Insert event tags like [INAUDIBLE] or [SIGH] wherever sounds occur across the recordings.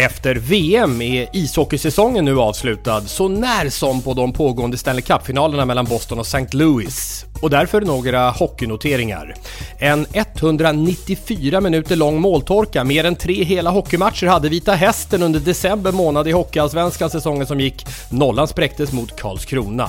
Efter VM är ishockeysäsongen nu avslutad, så när som på de pågående Stanley Cup-finalerna mellan Boston och St. Louis. Och därför några hockeynoteringar. En 194 minuter lång måltorka, mer än tre hela hockeymatcher hade Vita Hästen under december månad i Hockeyallsvenskan säsongen som gick. Nollan spräcktes mot Karlskrona.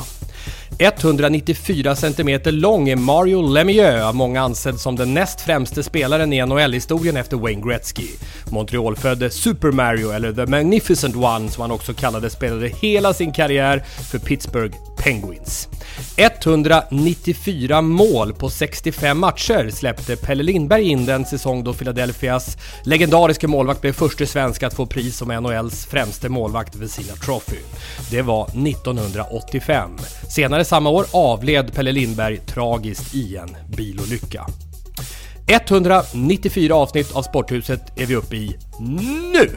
194 cm lång är Mario Lemieux, av många ansedd som den näst främste spelaren i NHL-historien efter Wayne Gretzky. Montreal födde Super Mario, eller The Magnificent One som han också kallade, spelade hela sin karriär för Pittsburgh Penguins. 194 mål på 65 matcher släppte Pelle Lindberg in den säsong då Philadelphias legendariske målvakt blev första svensk att få pris som NHLs främste målvakt vid sina Trophy. Det var 1985. Senare samma år avled Pelle Lindberg tragiskt i en bilolycka. 194 avsnitt av Sporthuset är vi uppe i nu!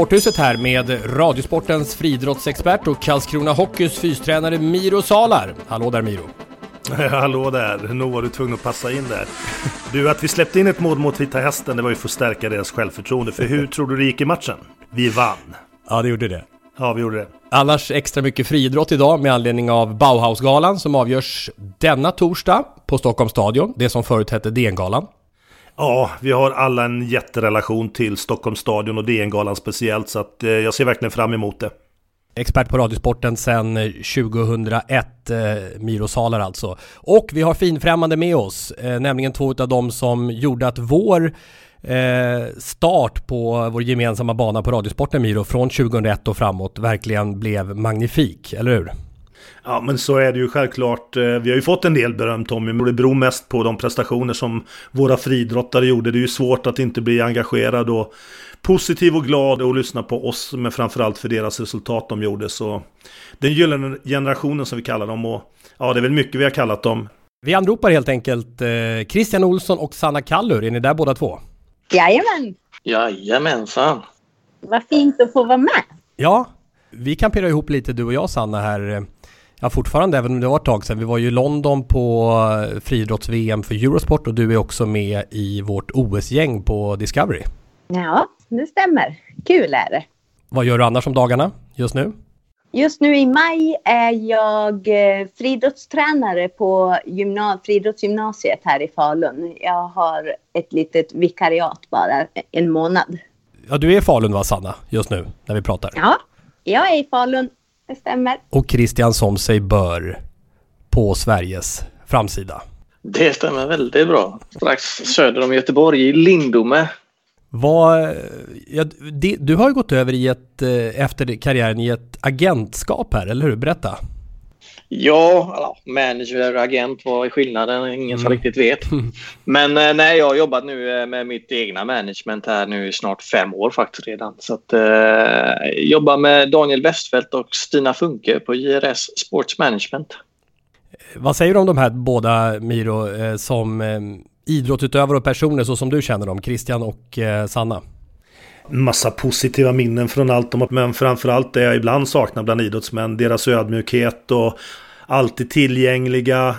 Sporthuset här med Radiosportens friidrottsexpert och Karlskrona Hockeys fystränare Miro Salar. Hallå där Miro! [LAUGHS] Hallå där, nog var du tvungen att passa in där. Du, att vi släppte in ett mål mot Vita Hästen, det var ju för att stärka deras självförtroende. För hur tror du det gick i matchen? Vi vann. Ja, det gjorde det. Ja, vi gjorde det. Annars extra mycket friidrott idag med anledning av Bauhausgalan som avgörs denna torsdag på Stockholms stadion. Det som förut hette DN-galan. Ja, vi har alla en jätterelation till Stockholms stadion och DN-galan speciellt. Så att, eh, jag ser verkligen fram emot det. Expert på Radiosporten sedan 2001, eh, Miro Salar alltså. Och vi har finfrämmande med oss, eh, nämligen två av dem som gjorde att vår eh, start på vår gemensamma bana på Radiosporten Miro från 2001 och framåt verkligen blev magnifik, eller hur? Ja, men så är det ju självklart. Eh, Vi har ju fått en del beröm Tommy, men det beror mest på de prestationer som våra friidrottare gjorde. Det är ju svårt att inte bli engagerad och positiv och glad och lyssna på oss, men framförallt för deras resultat de gjorde. Så den gyllene generationen som vi kallar dem och ja, det är väl mycket vi har kallat dem. Vi anropar helt enkelt eh, Christian Olsson och Sanna Kallur. Är ni där båda två? Jajamän, Jajamensan. vad fint att få vara med. Ja, vi kan pera ihop lite du och jag Sanna här. Ja, fortfarande, även om det var ett tag sedan. Vi var ju i London på eh, friidrotts-VM för Eurosport och du är också med i vårt OS-gäng på Discovery. Ja, det stämmer. Kul är det. Vad gör du annars om dagarna just nu? Just nu i maj är jag eh, friidrottstränare på gymna- friidrottsgymnasiet här i Falun. Jag har ett litet vikariat bara en månad. Ja, du är i Falun va Sanna, just nu när vi pratar? Ja, jag är i Falun. Det stämmer. Och Christian som sig bör på Sveriges framsida. Det stämmer väldigt bra. Strax söder om Göteborg i Lindome. Vad, ja, det, du har ju gått över i ett, eh, efter karriären i ett agentskap här, eller hur? Berätta. Ja, ja, manager agent, vad är skillnaden? Ingen som Mm. riktigt vet. [LAUGHS] Men eh, nej, jag har jobbat nu eh, med mitt egna management här nu i snart fem år faktiskt redan. Så att eh, jobbar med Daniel Westfeldt och Stina Funke på JRS Sports Management. Vad säger du om de här båda Miro eh, som idrottsutövare och personer så som du känner dem, Christian och Sanna? Massa positiva minnen från allt de har, men framförallt det jag ibland saknar bland idrottsmän, deras ödmjukhet och alltid tillgängliga.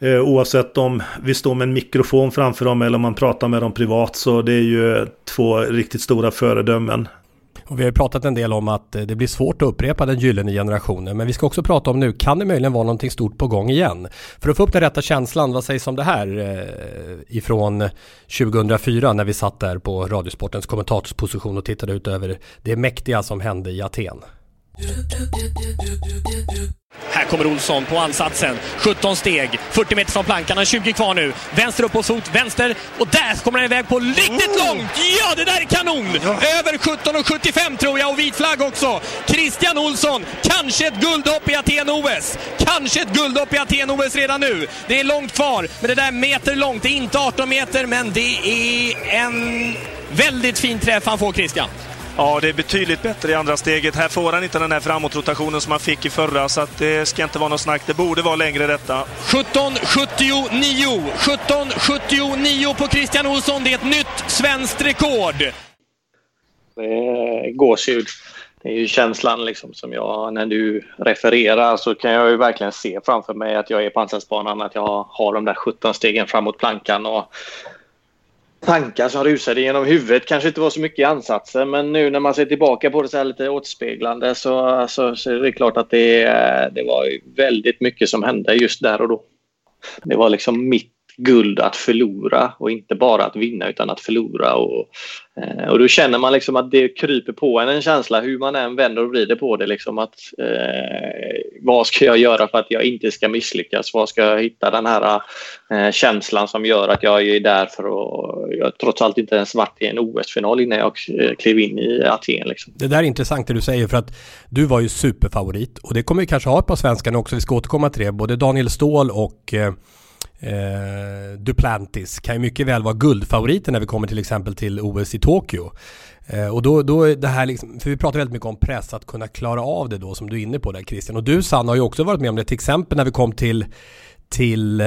Eh, oavsett om vi står med en mikrofon framför dem eller om man pratar med dem privat så det är ju två riktigt stora föredömen. Och vi har ju pratat en del om att eh, det blir svårt att upprepa den gyllene generationen. Men vi ska också prata om nu, kan det möjligen vara någonting stort på gång igen? För att få upp den rätta känslan, vad sägs om det här eh, ifrån 2004 när vi satt där på Radiosportens kommentatorsposition och tittade ut över det mäktiga som hände i Aten? Här kommer Olsson på ansatsen. 17 steg, 40 meter från plankan, han 20 kvar nu. Vänster upp på fot, vänster och där kommer han iväg på riktigt oh! långt! Ja, det där är kanon! Ja. Över 17,75 tror jag och vit flagg också. Christian Olsson, kanske ett guldhopp i Aten-OS. Kanske ett guldhopp i Aten-OS redan nu. Det är långt kvar, men det där är meter långt. Det är inte 18 meter, men det är en väldigt fin träff han får, Christian. Ja, det är betydligt bättre i andra steget. Här får han inte den här framåtrotationen som han fick i förra, så att det ska inte vara något snack. Det borde vara längre detta. 17.79! 17.79 på Christian Olsson. Det är ett nytt svenskt rekord! Det är gåshud. Det är ju känslan liksom som jag, när du refererar så kan jag ju verkligen se framför mig att jag är på ansatsbanan, att jag har de där 17 stegen framåt plankan och tankar som rusade genom huvudet. Kanske inte var så mycket i ansatsen men nu när man ser tillbaka på det så här lite återspeglande så, så, så är det klart att det, eh, det var väldigt mycket som hände just där och då. Det var liksom mitt guld att förlora och inte bara att vinna utan att förlora. Och, eh, och då känner man liksom att det kryper på en en känsla hur man än vänder och vrider på det. Liksom att, eh, vad ska jag göra för att jag inte ska misslyckas? Vad ska jag hitta den här eh, känslan som gör att jag är där för att... Jag trots allt inte ens varit i en OS-final innan jag eh, klev in i Aten. Liksom. Det där är intressant det du säger för att du var ju superfavorit och det kommer vi kanske ha ett par svenskarna också. Vi ska återkomma till det. Både Daniel Ståhl och eh, eh, Duplantis kan ju mycket väl vara guldfavoriter när vi kommer till exempel till OS i Tokyo. Eh, och då, då är det här liksom, för vi pratar väldigt mycket om press, att kunna klara av det då som du är inne på där Christian. Och du Sanna har ju också varit med om det, till exempel när vi kom till, till eh,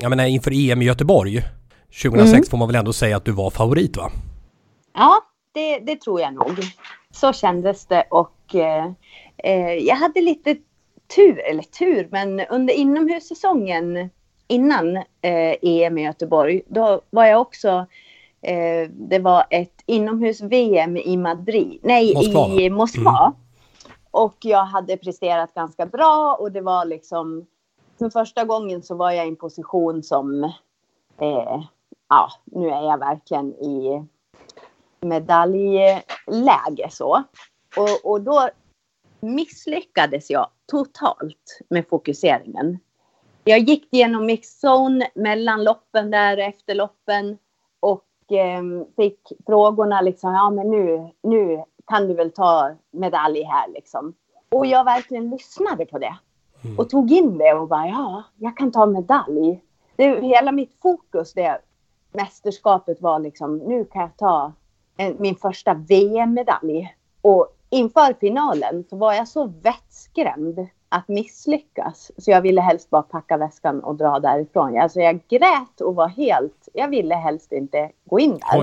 jag menar inför EM i Göteborg 2006 mm. får man väl ändå säga att du var favorit va? Ja, det, det tror jag nog. Så kändes det och eh, eh jag hade lite tur, eller tur, men under inomhussäsongen innan eh, EM i Göteborg, då var jag också eh, det var ett inomhus-VM i Madrid, nej Moskva. i Moskva. Mm. Och jag hade presterat ganska bra och det var liksom för första gången så var jag i en position som eh, ja, nu är jag verkligen i medaljläge så. Och, och då misslyckades jag totalt med fokuseringen jag gick genom mixzone mellan loppen där efter loppen och eh, fick frågorna liksom, ja men nu, nu kan du väl ta medalj här liksom. Och jag verkligen lyssnade på det mm. och tog in det och bara, ja, jag kan ta medalj. Det, hela mitt fokus det mästerskapet var liksom, nu kan jag ta en, min första VM-medalj. Och inför finalen så var jag så vettskrämd att misslyckas. Så jag ville helst bara packa väskan och dra därifrån. Alltså jag grät och var helt... Jag ville helst inte gå in där.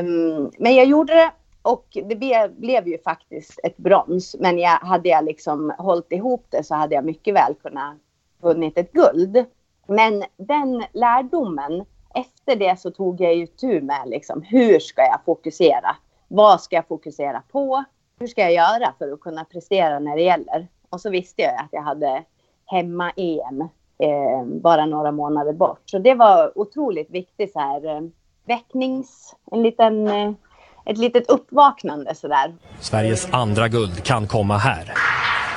Um, men jag gjorde det och det blev, blev ju faktiskt ett brons. Men jag, hade jag liksom hållit ihop det så hade jag mycket väl kunnat vunnit ett guld. Men den lärdomen, efter det så tog jag ju tur med liksom, hur ska jag fokusera? Vad ska jag fokusera på? Hur ska jag göra för att kunna prestera när det gäller? Och så visste jag att jag hade hemma-EM eh, bara några månader bort. Så det var otroligt viktigt så här eh, väcknings... En liten... Eh, ett litet uppvaknande sådär. Sveriges andra guld kan komma här.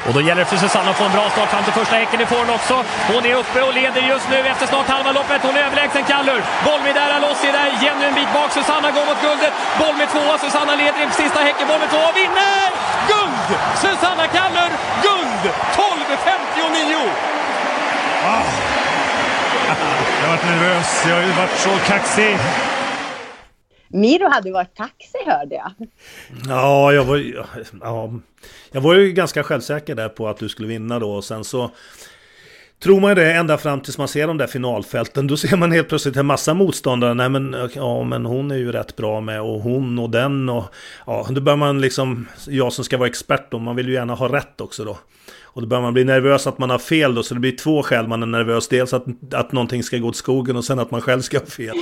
Och då gäller det för Susanna att få en bra start fram till första häcken. Det får hon också. Hon är uppe och leder just nu efter snart halva loppet. Hon är överlägsen Kallur. Bolmi där, Alossi där. Jenny en bit bak. Susanna går mot guldet. Bolmi tvåa. Susanna leder in på sista häcken. Bolmi tvåa vinner! Guld! Susanna Kallur, guld! 12.59! Ah. Jag har varit nervös. Jag har varit så kaxig. Miro hade varit kaxig hörde jag. Ja, jag var, ja, jag var ju ganska självsäker där på att du skulle vinna då och sen så tror man det ända fram tills man ser de där finalfälten. Då ser man helt plötsligt en massa motståndare. Nej men, ja, men hon är ju rätt bra med och hon och den och ja, då börjar man liksom, jag som ska vara expert då, man vill ju gärna ha rätt också då. Och då börjar man bli nervös att man har fel då, så det blir två skäl man är nervös. Dels att, att någonting ska gå åt skogen och sen att man själv ska ha fel.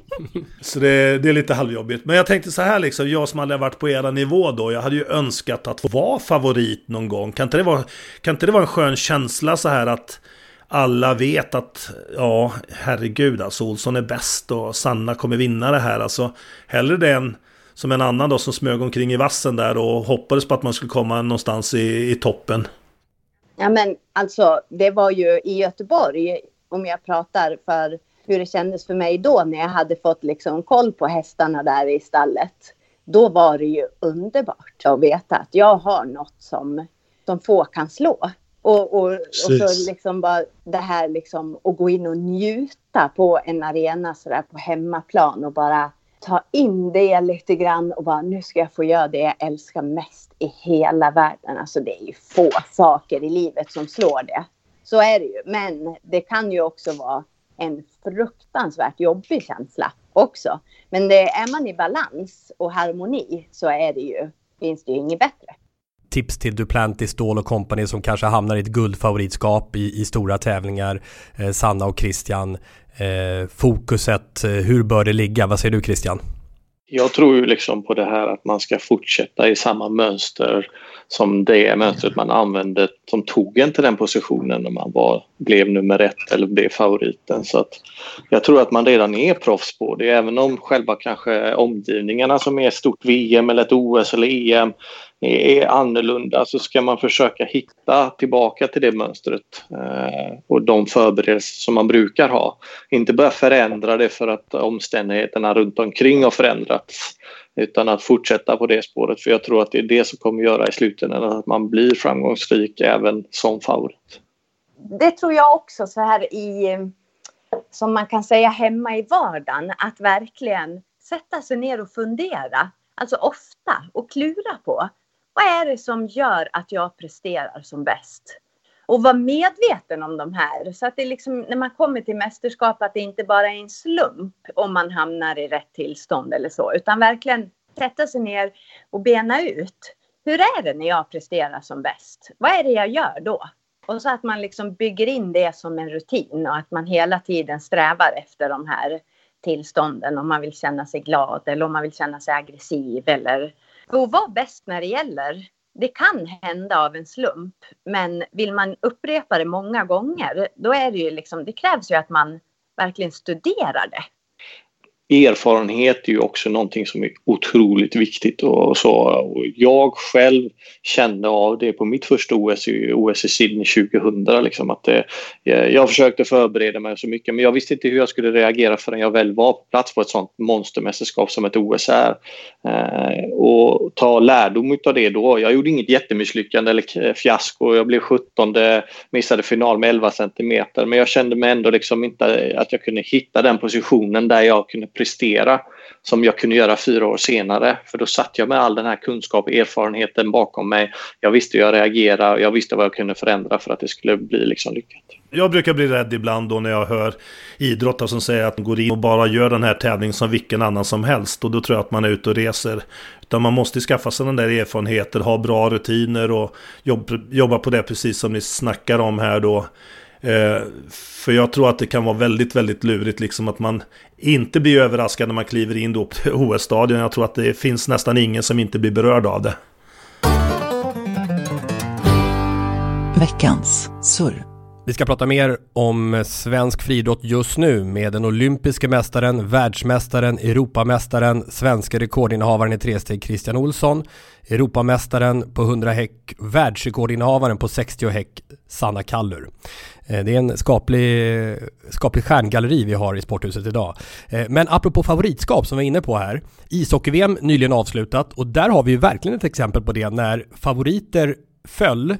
[LAUGHS] så det, det är lite halvjobbigt. Men jag tänkte så här liksom, jag som aldrig varit på era nivå då, jag hade ju önskat att få vara favorit någon gång. Kan inte det vara, kan inte det vara en skön känsla så här att alla vet att, ja, herregud, alltså Olsson är bäst och Sanna kommer vinna det här. Alltså, hellre det än som en annan då som smög omkring i vassen där och hoppades på att man skulle komma någonstans i, i toppen. Ja, men alltså, det var ju i Göteborg, om jag pratar för hur det kändes för mig då när jag hade fått liksom koll på hästarna där i stallet. Då var det ju underbart att veta att jag har något som, som få kan slå. Och, och, och så liksom bara det här liksom att gå in och njuta på en arena sådär på hemmaplan och bara ta in det lite grann och bara nu ska jag få göra det jag älskar mest i hela världen. Alltså det är ju få saker i livet som slår det. Så är det ju. Men det kan ju också vara en fruktansvärt jobbig känsla också. Men det, är man i balans och harmoni så är det ju, finns det ju inget bättre tips till Duplantis, Ståhl och Company som kanske hamnar i ett guldfavoritskap i, i stora tävlingar. Eh, Sanna och Christian. Eh, fokuset, eh, hur bör det ligga? Vad säger du Christian? Jag tror ju liksom på det här att man ska fortsätta i samma mönster som det mönstret man använde som tog en till den positionen när man var, blev nummer ett eller blev favoriten. Så att jag tror att man redan är proffs på det även om själva kanske omgivningarna som är ett stort VM eller ett OS eller EM är annorlunda så ska man försöka hitta tillbaka till det mönstret eh, och de förberedelser som man brukar ha. Inte börja förändra det för att omständigheterna runt omkring har förändrats utan att fortsätta på det spåret för jag tror att det är det som kommer göra i slutändan att man blir framgångsrik även som favorit. Det tror jag också så här i som man kan säga hemma i vardagen att verkligen sätta sig ner och fundera alltså ofta och klura på vad är det som gör att jag presterar som bäst? Och vara medveten om de här så att det liksom när man kommer till mästerskap att det inte bara är en slump om man hamnar i rätt tillstånd eller så utan verkligen sätta sig ner och bena ut. Hur är det när jag presterar som bäst? Vad är det jag gör då? Och så att man liksom bygger in det som en rutin och att man hela tiden strävar efter de här tillstånden om man vill känna sig glad eller om man vill känna sig aggressiv eller för att vara bäst när det gäller, det kan hända av en slump, men vill man upprepa det många gånger, då är det ju liksom, det krävs ju att man verkligen studerar det erfarenhet är ju också någonting som är otroligt viktigt. Och så. Och jag själv kände av det på mitt första OS, OS i Sydney 2000. Liksom att eh, det, jag försökte förbereda mig så mycket men jag visste inte hur jag skulle reagera förrän jag väl var på plats på ett sånt monstermästerskap som ett OS är. Eh, och ta lärdom av det då. Jag gjorde inget jättemisslyckande eller fiasko. Jag blev 17, missade final med 11 centimeter men jag kände mig ändå liksom inte att jag kunde hitta den positionen där jag kunde prestera som jag kunde göra fyra år senare. För då satt jag med all den här kunskapen, och erfarenheten bakom mig. Jag visste hur jag reagerade och jag visste vad jag kunde förändra för att det skulle bli liksom lyckat. Jag brukar bli rädd ibland då när jag hör idrottare som säger att de går in och bara gör den här tävlingen som vilken annan som helst. Och då tror jag att man är ute och reser. Utan man måste skaffa sig den där erfarenheten, ha bra rutiner och jobba på det precis som ni snackar om här då. Eh, för jag tror att det kan vara väldigt, väldigt lurigt liksom att man inte blir överraskad när man kliver in då på [LAUGHS] OS-stadion. Jag tror att det finns nästan ingen som inte blir berörd av det. Veckans surr. Vi ska prata mer om svensk friidrott just nu med den olympiske mästaren, världsmästaren, Europamästaren, svenska rekordinnehavaren i tresteg Christian Olsson, Europamästaren på 100 häck, världsrekordinnehavaren på 60 häck Sanna Kallur. Eh, det är en skaplig, skaplig stjärngalleri vi har i sporthuset idag. Eh, men apropå favoritskap som vi är inne på här. Ishockey-VM nyligen avslutat och där har vi ju verkligen ett exempel på det när favoriter föll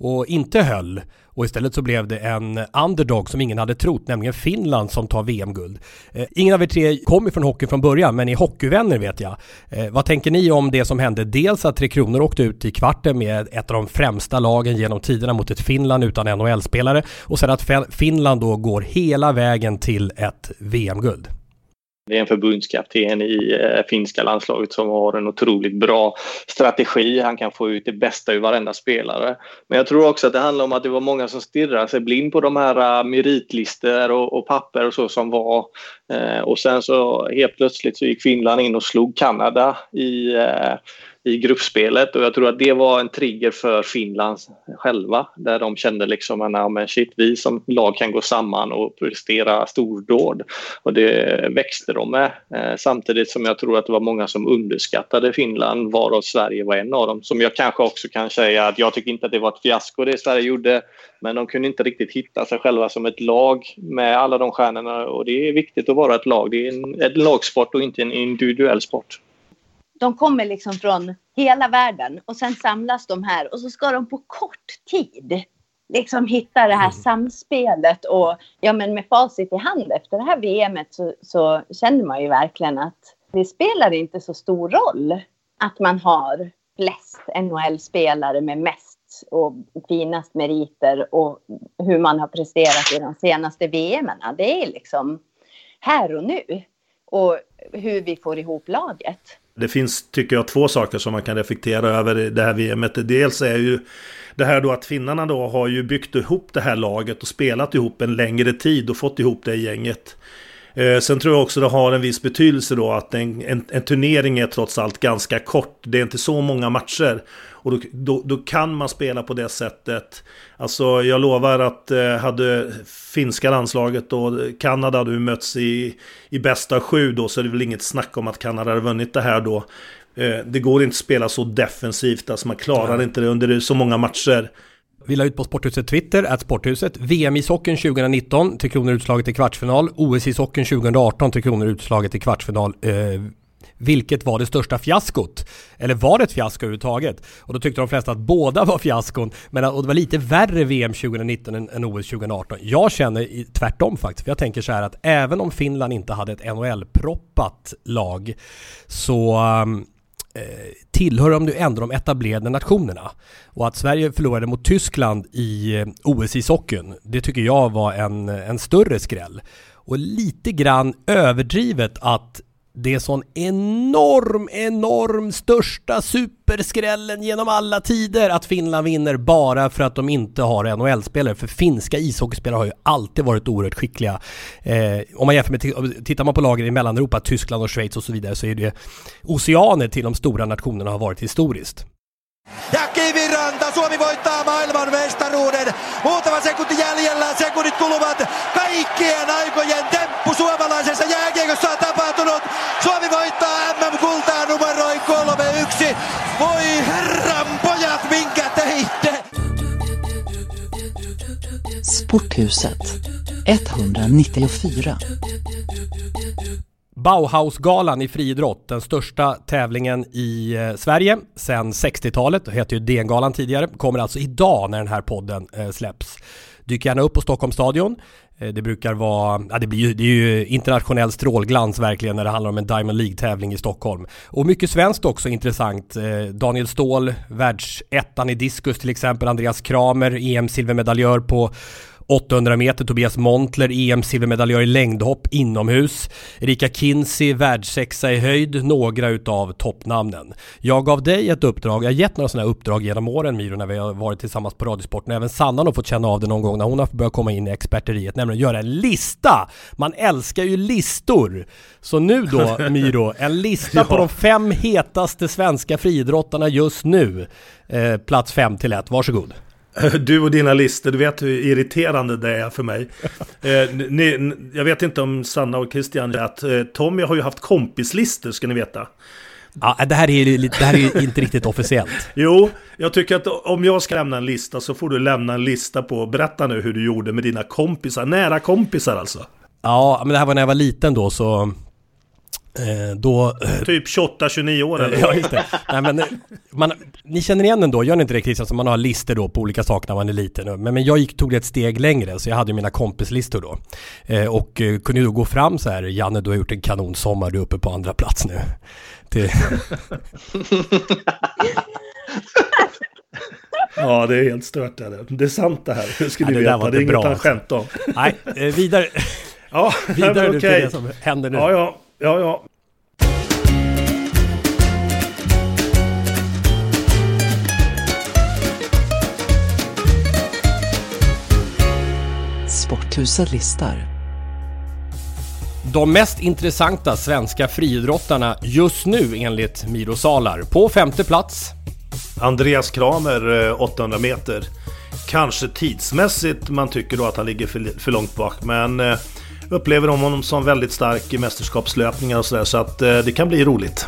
och inte höll. Och istället så blev det en underdog som ingen hade trott, nämligen Finland som tar VM-guld. Eh, ingen av er tre kom från hockey från början, men ni är hockeyvänner vet jag. Eh, vad tänker ni om det som hände? Dels att Tre Kronor åkte ut i kvarten med ett av de främsta lagen genom tiderna mot ett Finland utan NHL-spelare och sen att Finland då går hela vägen till ett VM-guld. Det är en förbundskapten i eh, finska landslaget som har en otroligt bra strategi. Han kan få ut det bästa ur varenda spelare. Men jag tror också att det handlar om att det var många som stirrade sig blind på de här eh, meritlistor och, och, papper och så som var. Eh, och sen så helt plötsligt så gick Finland in och slog Kanada i eh, i gruppspelet och jag tror att det var en trigger för Finland själva där de kände liksom att ja, shit, vi som lag kan gå samman och prestera stordåd och det växte de med. Eh, samtidigt som jag tror att det var många som underskattade Finland varav Sverige var en av dem. Som jag kanske också kan säga att jag tycker inte att det var ett fiasko det Sverige gjorde men de kunde inte riktigt hitta sig själva som ett lag med alla de stjärnorna och det är viktigt att vara ett lag. Det är en, en lagsport och inte en individuell sport de kommer liksom från hela världen och sen samlas de här och så ska de på kort tid liksom hitta det här mm. samspelet och ja men med facit i hand efter det här VMet så, så känner man ju verkligen att det spelar inte så stor roll att man har flest NHL-spelare med mest och finast meriter och hur man har presterat i de senaste VMerna. Det är liksom här och nu och hur vi får ihop laget. Det finns, tycker jag, två saker som man kan reflektera över i det här VMet. Dels är ju det här då att finnarna då har ju byggt ihop det här laget och spelat ihop en längre tid och fått ihop det gänget. Eh, sen tror jag också det har en viss betydelse då att en, en, en, turnering är trots allt ganska kort. Det är inte så många matcher. Och då, då, då, kan man spela på det sättet. Alltså jag lovar att eh, hade finska landslaget och Kanada hade mötts i, i bästa sju då så är det väl inget snack om att Kanada hade vunnit det här då. Eh, det går inte att spela så defensivt, alltså man klarar ja. inte det under så många matcher. Vi la ut på Sporthuset Twitter, att Sporthuset. VM-ishockeyn 2019, Tre Kronor utslaget i kvartsfinal. OS-ishockeyn 2018, Tre Kronor utslaget i kvartsfinal. Eh, vilket var det största fiaskot? Eller var det ett fiasko överhuvudtaget? Och då tyckte de flesta att båda var fiaskon, men och det var lite värre VM 2019 än, än OS 2018. Jag känner tvärtom faktiskt, för jag tänker så här att även om Finland inte hade ett NHL-proppat lag så um, eh, tillhör de nu ändå de etablerade nationerna. Och att Sverige förlorade mot Tyskland i eh, OS i socken, det tycker jag var en, en större skräll. Och lite grann överdrivet att det är sån enorm, enorm största superskrällen genom alla tider att Finland vinner bara för att de inte har NHL-spelare. För finska ishockeyspelare har ju alltid varit oerhört skickliga. Eh, om man jämför med, tittar man på lagen i Mellaneuropa, Tyskland och Schweiz och så vidare så är det oceaner till de stora nationerna har varit historiskt. Ja Kiviranta, Suomi voittaa maailmanmestaruuden. Muutama sekunti jäljellä, sekunnit kuluvat. Kaikkien aikojen temppu suomalaisessa jääkiekossa on tapahtunut. Suomi voittaa MM-kultaa numeroin 3-1. Voi herran pojat, minkä teitte! Sporthuset 194 Bauhausgalan i friidrott, den största tävlingen i eh, Sverige sedan 60-talet, det hette ju DN-galan tidigare, kommer alltså idag när den här podden eh, släpps. Dyk gärna upp på Stockholms stadion. Eh, det brukar vara, ja det blir ju, det är ju internationell strålglans verkligen när det handlar om en Diamond League-tävling i Stockholm. Och mycket svenskt också intressant. Daniel Ståhl, världsettan i diskus till exempel, Andreas Kramer, EM-silvermedaljör på 800 meter Tobias Montler, EM-silvermedaljör i längdhopp inomhus. Erika Kinsey, världssexa i höjd, några utav toppnamnen. Jag gav dig ett uppdrag, jag har gett några sådana här uppdrag genom åren Miro när vi har varit tillsammans på Radiosporten. Även Sanna har fått känna av det någon gång när hon har börjat komma in i experteriet, nämligen att göra en lista! Man älskar ju listor! Så nu då [LAUGHS] Miro, en lista ja. på de fem hetaste svenska friidrottarna just nu. Eh, plats 5 till 1, varsågod. [LAUGHS] Du och dina listor, du vet hur irriterande det är för mig. [LAUGHS] eh, ni, jag vet inte om Sanna och Christian att eh, Tommy har ju haft kompislistor ska ni veta. Ja, det här är ju det här är inte riktigt officiellt. [LAUGHS] jo, jag tycker att om jag ska lämna en lista så får du lämna en lista på, berätta nu hur du gjorde med dina kompisar, nära kompisar alltså. Ja, men det här var när jag var liten då så då, typ 28-29 år eller? [LAUGHS] ja, just det. Nej, men, man, ni känner igen den då, gör ni inte det Christian? Så man har listor då på olika saker när man är liten. Men, men jag gick, tog det ett steg längre, så jag hade mina kompislistor då. Eh, och eh, kunde då gå fram så här, Janne du har gjort en kanonsommar, du är uppe på andra plats nu. Det... [LAUGHS] Ja, det är helt stört. Det, det är sant det här. Det skulle ja, det veta. Det är inget han alltså. skämt om. Nej, eh, vidare. ja, [LAUGHS] vidare nu till det som händer nu. Ja, ja, ja, ja. Sporthuset listar. De mest intressanta svenska friidrottarna just nu enligt Miro Salar. På femte plats. Andreas Kramer 800 eh, meter. Kanske tidsmässigt man tycker då att han ligger för, för långt bak men eh, upplever de honom som väldigt stark i mästerskapslöpningar och sådär så att eh, det kan bli roligt.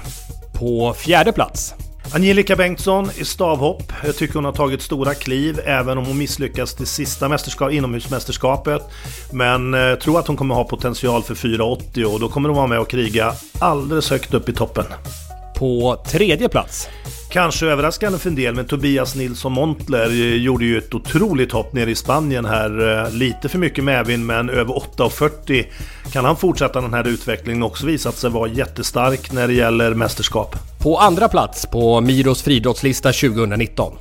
På fjärde plats. Angelica Bengtsson i stavhopp. Jag tycker hon har tagit stora kliv även om hon misslyckas till sista mästerskap, inomhusmästerskapet. Men eh, tror att hon kommer ha potential för 4,80 och då kommer hon vara med och kriga alldeles högt upp i toppen. På tredje plats. Kanske överraskande för en del, men Tobias Nilsson Montler gjorde ju ett otroligt hopp nere i Spanien här. Eh, lite för mycket medvind, men över 8,40 kan han fortsätta den här utvecklingen och också visat sig vara jättestark när det gäller mästerskap. På andra plats på Miros friidrottslista 2019.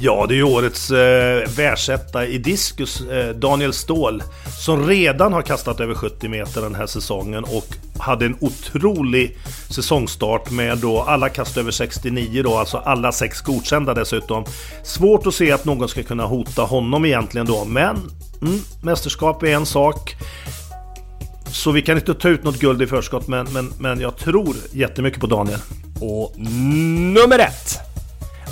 Ja, det är ju årets eh, världsetta i diskus, eh, Daniel Ståhl, som redan har kastat över 70 meter den här säsongen och hade en otrolig säsongstart med då alla kast över 69 då, alltså alla sex godkända dessutom. Svårt att se att någon ska kunna hota honom egentligen då, men mm, mästerskap är en sak. Så vi kan inte ta ut något guld i förskott, men, men, men jag tror jättemycket på Daniel. Och nummer ett!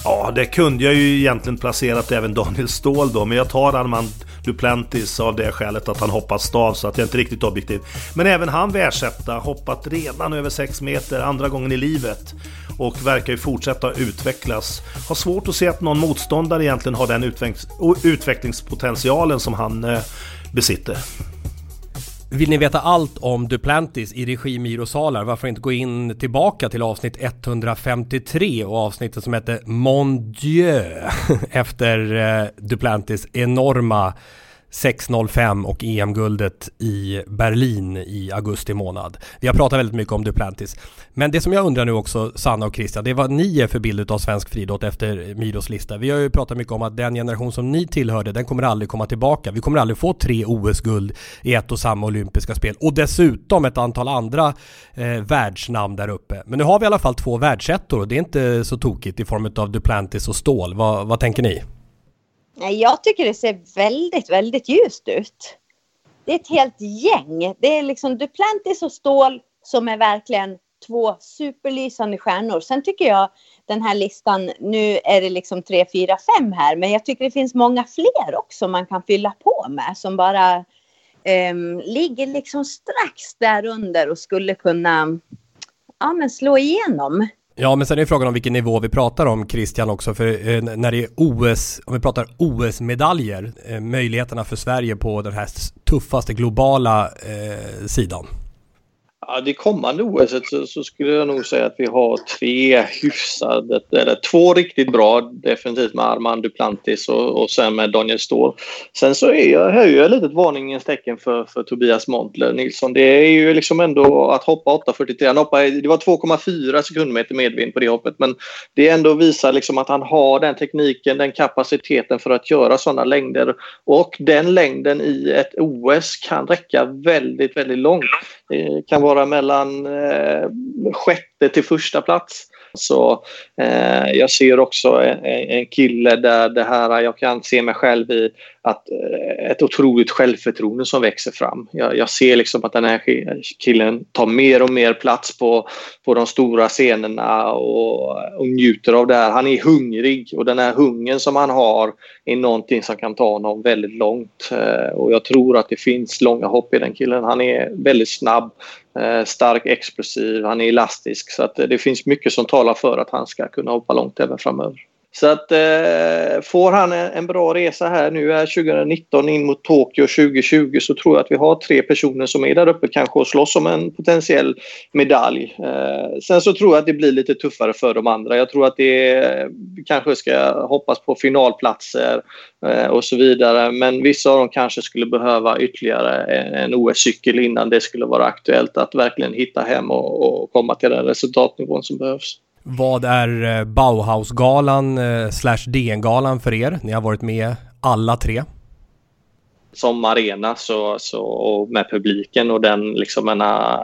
Ja, det kunde jag ju egentligen placerat även Daniel Ståhl då, men jag tar Armand Duplantis av det skälet att han hoppat stav så att jag inte riktigt objektiv. Men även han världsetta, hoppat redan över 6 meter, andra gången i livet. Och verkar ju fortsätta utvecklas. Har svårt att se att någon motståndare egentligen har den utvecklingspotentialen som han eh, besitter. Vill ni veta allt om Duplantis i regi Miro Salar? Varför inte gå in tillbaka till avsnitt 153 och avsnittet som heter Mon Dieu [LAUGHS] efter eh, Duplantis enorma 6.05 och EM-guldet i Berlin i augusti månad. Vi har pratat väldigt mycket om Duplantis. Men det som jag undrar nu också, Sanna och Christian, det är vad ni är för bild av svensk friidrott efter Miros lista. Vi har ju pratat mycket om att den generation som ni tillhörde, den kommer aldrig komma tillbaka. Vi kommer aldrig få tre OS-guld i ett och samma olympiska spel och dessutom ett antal andra eh, världsnamn där uppe. Men nu har vi i alla fall två världsettor och det är inte så tokigt i form av Duplantis och Stål. vad, vad tänker ni? Jag tycker det ser väldigt, väldigt ljust ut. Det är ett helt gäng. Det är liksom Duplantis och Stål som är verkligen två superlysande stjärnor. Sen tycker jag den här listan, nu är det liksom tre, fyra, fem här, men jag tycker det finns många fler också man kan fylla på med som bara um, ligger liksom strax där under och skulle kunna ja, men slå igenom. Ja, men sen är frågan om vilken nivå vi pratar om Christian också, för eh, när det är OS, om vi pratar OS-medaljer, eh, möjligheterna för Sverige på den här tuffaste globala eh, sidan. Ja, det kommande OS så, så, skulle jag nog säga att vi har tre hyfsade, eller två riktigt bra definitivt med Armand Duplantis och, och sen med Daniel Ståhl. Sen så är jag, höjer jag lite varningens tecken för, för Tobias Montler Nilsson. Det är ju liksom ändå att hoppa 8.43. Han hoppade, det var 2,4 sekundmeter medvind på det hoppet men det ändå visar liksom att han har den tekniken, den kapaciteten för att göra sådana längder och den längden i ett OS kan räcka väldigt, väldigt långt. Det kan vara mellan eh, sjätte till första plats. Så eh, jag ser också en, en, kille där det här, jag kan se mig själv i att eh, ett otroligt självförtroende som växer fram. Jag, jag, ser liksom att den här killen tar mer och mer plats på, på de stora scenerna och, och njuter av det här. Han är hungrig och den här hungern som han har är någonting som kan ta honom väldigt långt. Eh, och jag tror att det finns långa hopp i den killen. Han är väldigt snabb, Eh, stark, explosiv, han är elastisk så att eh, det finns mycket som talar för att han ska kunna hoppa långt även framöver. Så att eh, får han en, en, bra resa här nu är 2019 in mot Tokyo 2020 så tror jag att vi har tre personer som är där uppe kanske och slåss om en potentiell medalj. Eh, sen så tror jag att det blir lite tuffare för de andra. Jag tror att det eh, kanske ska hoppas på finalplatser eh, och så vidare. Men vissa av dem kanske skulle behöva ytterligare en, en OS-cykel innan det skulle vara aktuellt att verkligen hitta hem och, och komma till den resultatnivån som behövs. Vad är eh, Bauhausgalan eh, slash DN-galan för er? Ni har varit med alla tre. Som arena så, så, och med publiken och den liksom ena,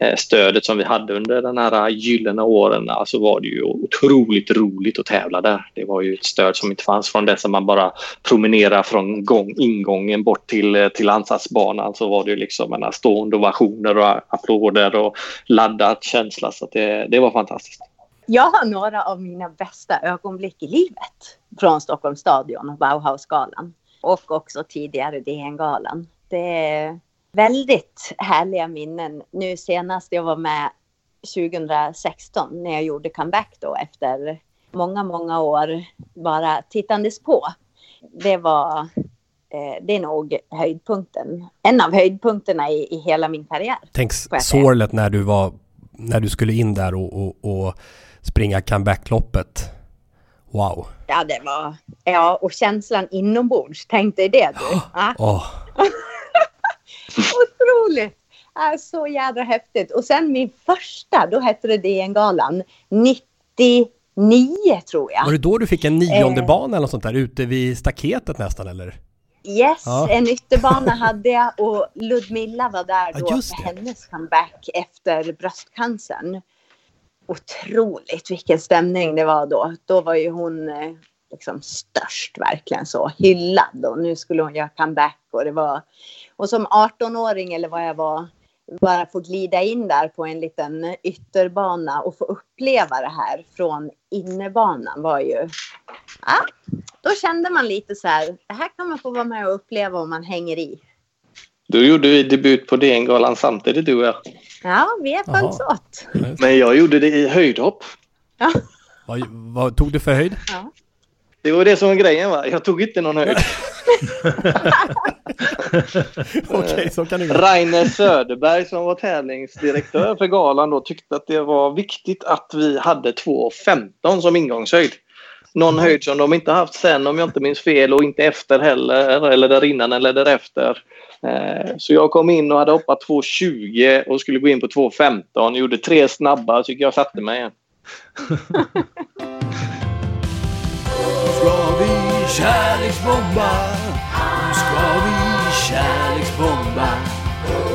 eh, stödet som vi hade under den här gyllene åren så alltså var det ju otroligt roligt att tävla där. Det var ju ett stöd som inte fanns från det som man bara promenerar från gång, ingången bort till, eh, till ansatsbanan så var det ju liksom ena, stående ovationer och applåder och laddad känsla så det, det var fantastiskt. Jag har några av mina bästa ögonblick i livet från Stockholms stadion och Bauhausgalan. Och också tidigare DN-galan. Det är väldigt härliga minnen. Nu senast jag var med 2016 när jag gjorde comeback då efter många, många år bara tittandes på. Det var, eh, det är nog höjdpunkten, en av höjdpunkterna i, i hela min karriär. Tänk sorlet när du var, när du skulle in där och, och, och springa comebackloppet. Wow. Ja, det var... Ja, och känslan inombords. Tänk dig det du. [GASPS] Ja. Oh. [LAUGHS] Otroligt! Ja, så jädra häftigt. Och sen min första, då hette det DN-galan. 99 tror jag. Var det då du fick en nionde eh. bana eller något sånt där ute vid staketet nästan eller? Yes, ja. en ytterbana hade jag och Ludmilla var där då ja, hennes comeback efter bröstcancern otroligt vilken stämning det var då. Då var ju hon eh, liksom störst verkligen så hyllad och nu skulle hon göra comeback och det var och som 18-åring eller vad jag var bara få glida in där på en liten ytterbana och få uppleva det här från innebanan var ju ja, då kände man lite så här det här kan man få vara med och uppleva om man hänger i. Då gjorde vi debut på DN-galan samtidigt du och jag. Ja, vi är följts åt. Men jag gjorde det i höjdhopp. Ja. Vad, vad tog du för höjd? Ja. Det var det som var grejen va? Jag tog inte någon höjd. [LAUGHS] Okej, så kan det gå. Rainer Söderberg som var tävlingsdirektör för galan då tyckte att det var viktigt att vi hade 2,15 som ingångshöjd. Någon höjd som de inte haft sen om jag inte minns fel och inte efter heller eller där innan eller därefter. Eh, så jag kom in och hade hoppat 2.20 och skulle gå in på 2.15. Gjorde tre snabba, så jag satte mig igen. [LAUGHS] ska vi kärleksbomba. Nu ska vi kärleksbomba.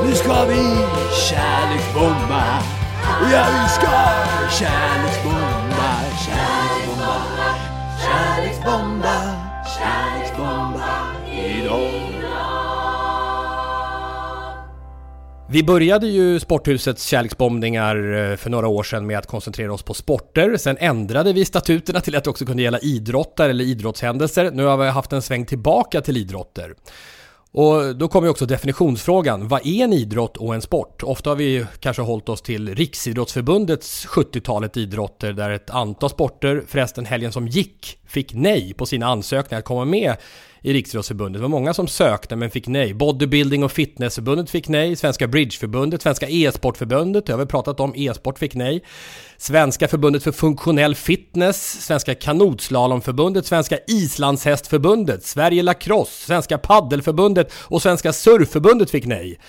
Nu ska vi kärleksbomba. Ja, vi ska kärleksbomba, kärleksbomba, kärleksbomba idag. Vi började ju Sporthusets kärleksbombningar eh, för några år sedan med att koncentrera oss på sporter. Sen ändrade vi statuterna till att det också kunde gälla idrottar eller idrottshändelser. Nu har vi haft en sväng tillbaka till idrotter. Och då kommer också definitionsfrågan. Vad är en idrott och en sport? Ofta har vi kanske hållit oss till Riksidrottsförbundets 70-talet idrotter där ett antal sporter, förresten helgen som gick, fick nej på sina ansökningar att komma med i Riksidrottsförbundet. Det var många som sökte men fick nej. Bodybuilding och fitnessförbundet fick nej. Svenska Bridgeförbundet, Svenska e-sportförbundet, det har vi pratat om, e-sport fick nej. Svenska förbundet för funktionell fitness, Svenska kanotslalomförbundet, Svenska islandshästförbundet, Sverige lacrosse, Svenska paddelförbundet och Svenska surfförbundet fick nej.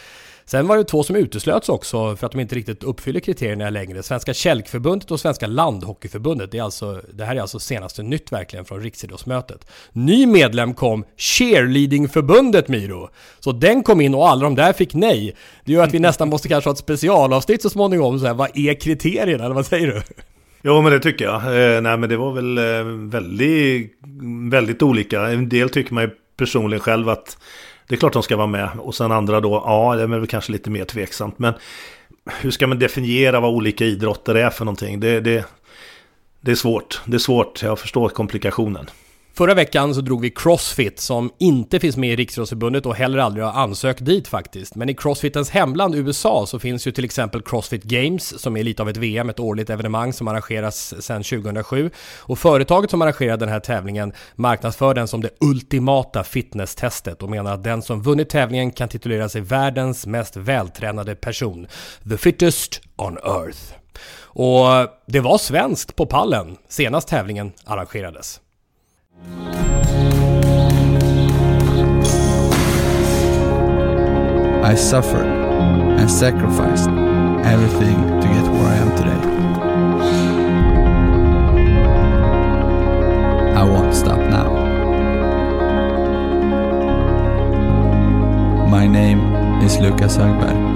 Sen var det två som uteslöts också för att de inte riktigt uppfyller kriterierna längre. Svenska Kälkförbundet och Svenska Landhockeyförbundet. Det, är alltså, det här är alltså senaste nytt verkligen från Riksidrottsmötet. Ny medlem kom Cheerleadingförbundet Miro. Så den kom in och alla de där fick nej. Det gör att vi nästan måste kanske ha ett specialavsnitt så småningom. Så här, vad är kriterierna? Eller vad säger du? Jo men det tycker jag. Eh, nej men det var väl eh, väldigt, väldigt olika. En del tycker man ju personligen själv att det är klart de ska vara med. Och sen andra då, ja det är väl kanske lite mer tveksamt. Men hur ska man definiera vad olika idrotter är för någonting? Det, det, det är svårt. Det är svårt, jag förstår komplikationen. Förra veckan så drog vi Crossfit som inte finns med i Riksidrottsförbundet och heller aldrig har ansökt dit faktiskt. Men i Crossfitens hemland USA så finns ju till exempel Crossfit Games som är lite av ett VM, ett årligt evenemang som arrangeras sedan 2007. Och företaget som arrangerar den här tävlingen marknadsför den som det ultimata fitnesstestet och menar att den som vunnit tävlingen kan titulera sig världens mest vältränade person. The fittest on earth. Och det var svenskt på pallen senast tävlingen arrangerades. I suffered and sacrificed everything to get where I am today. I won't stop now. My name is Lucas Högberg.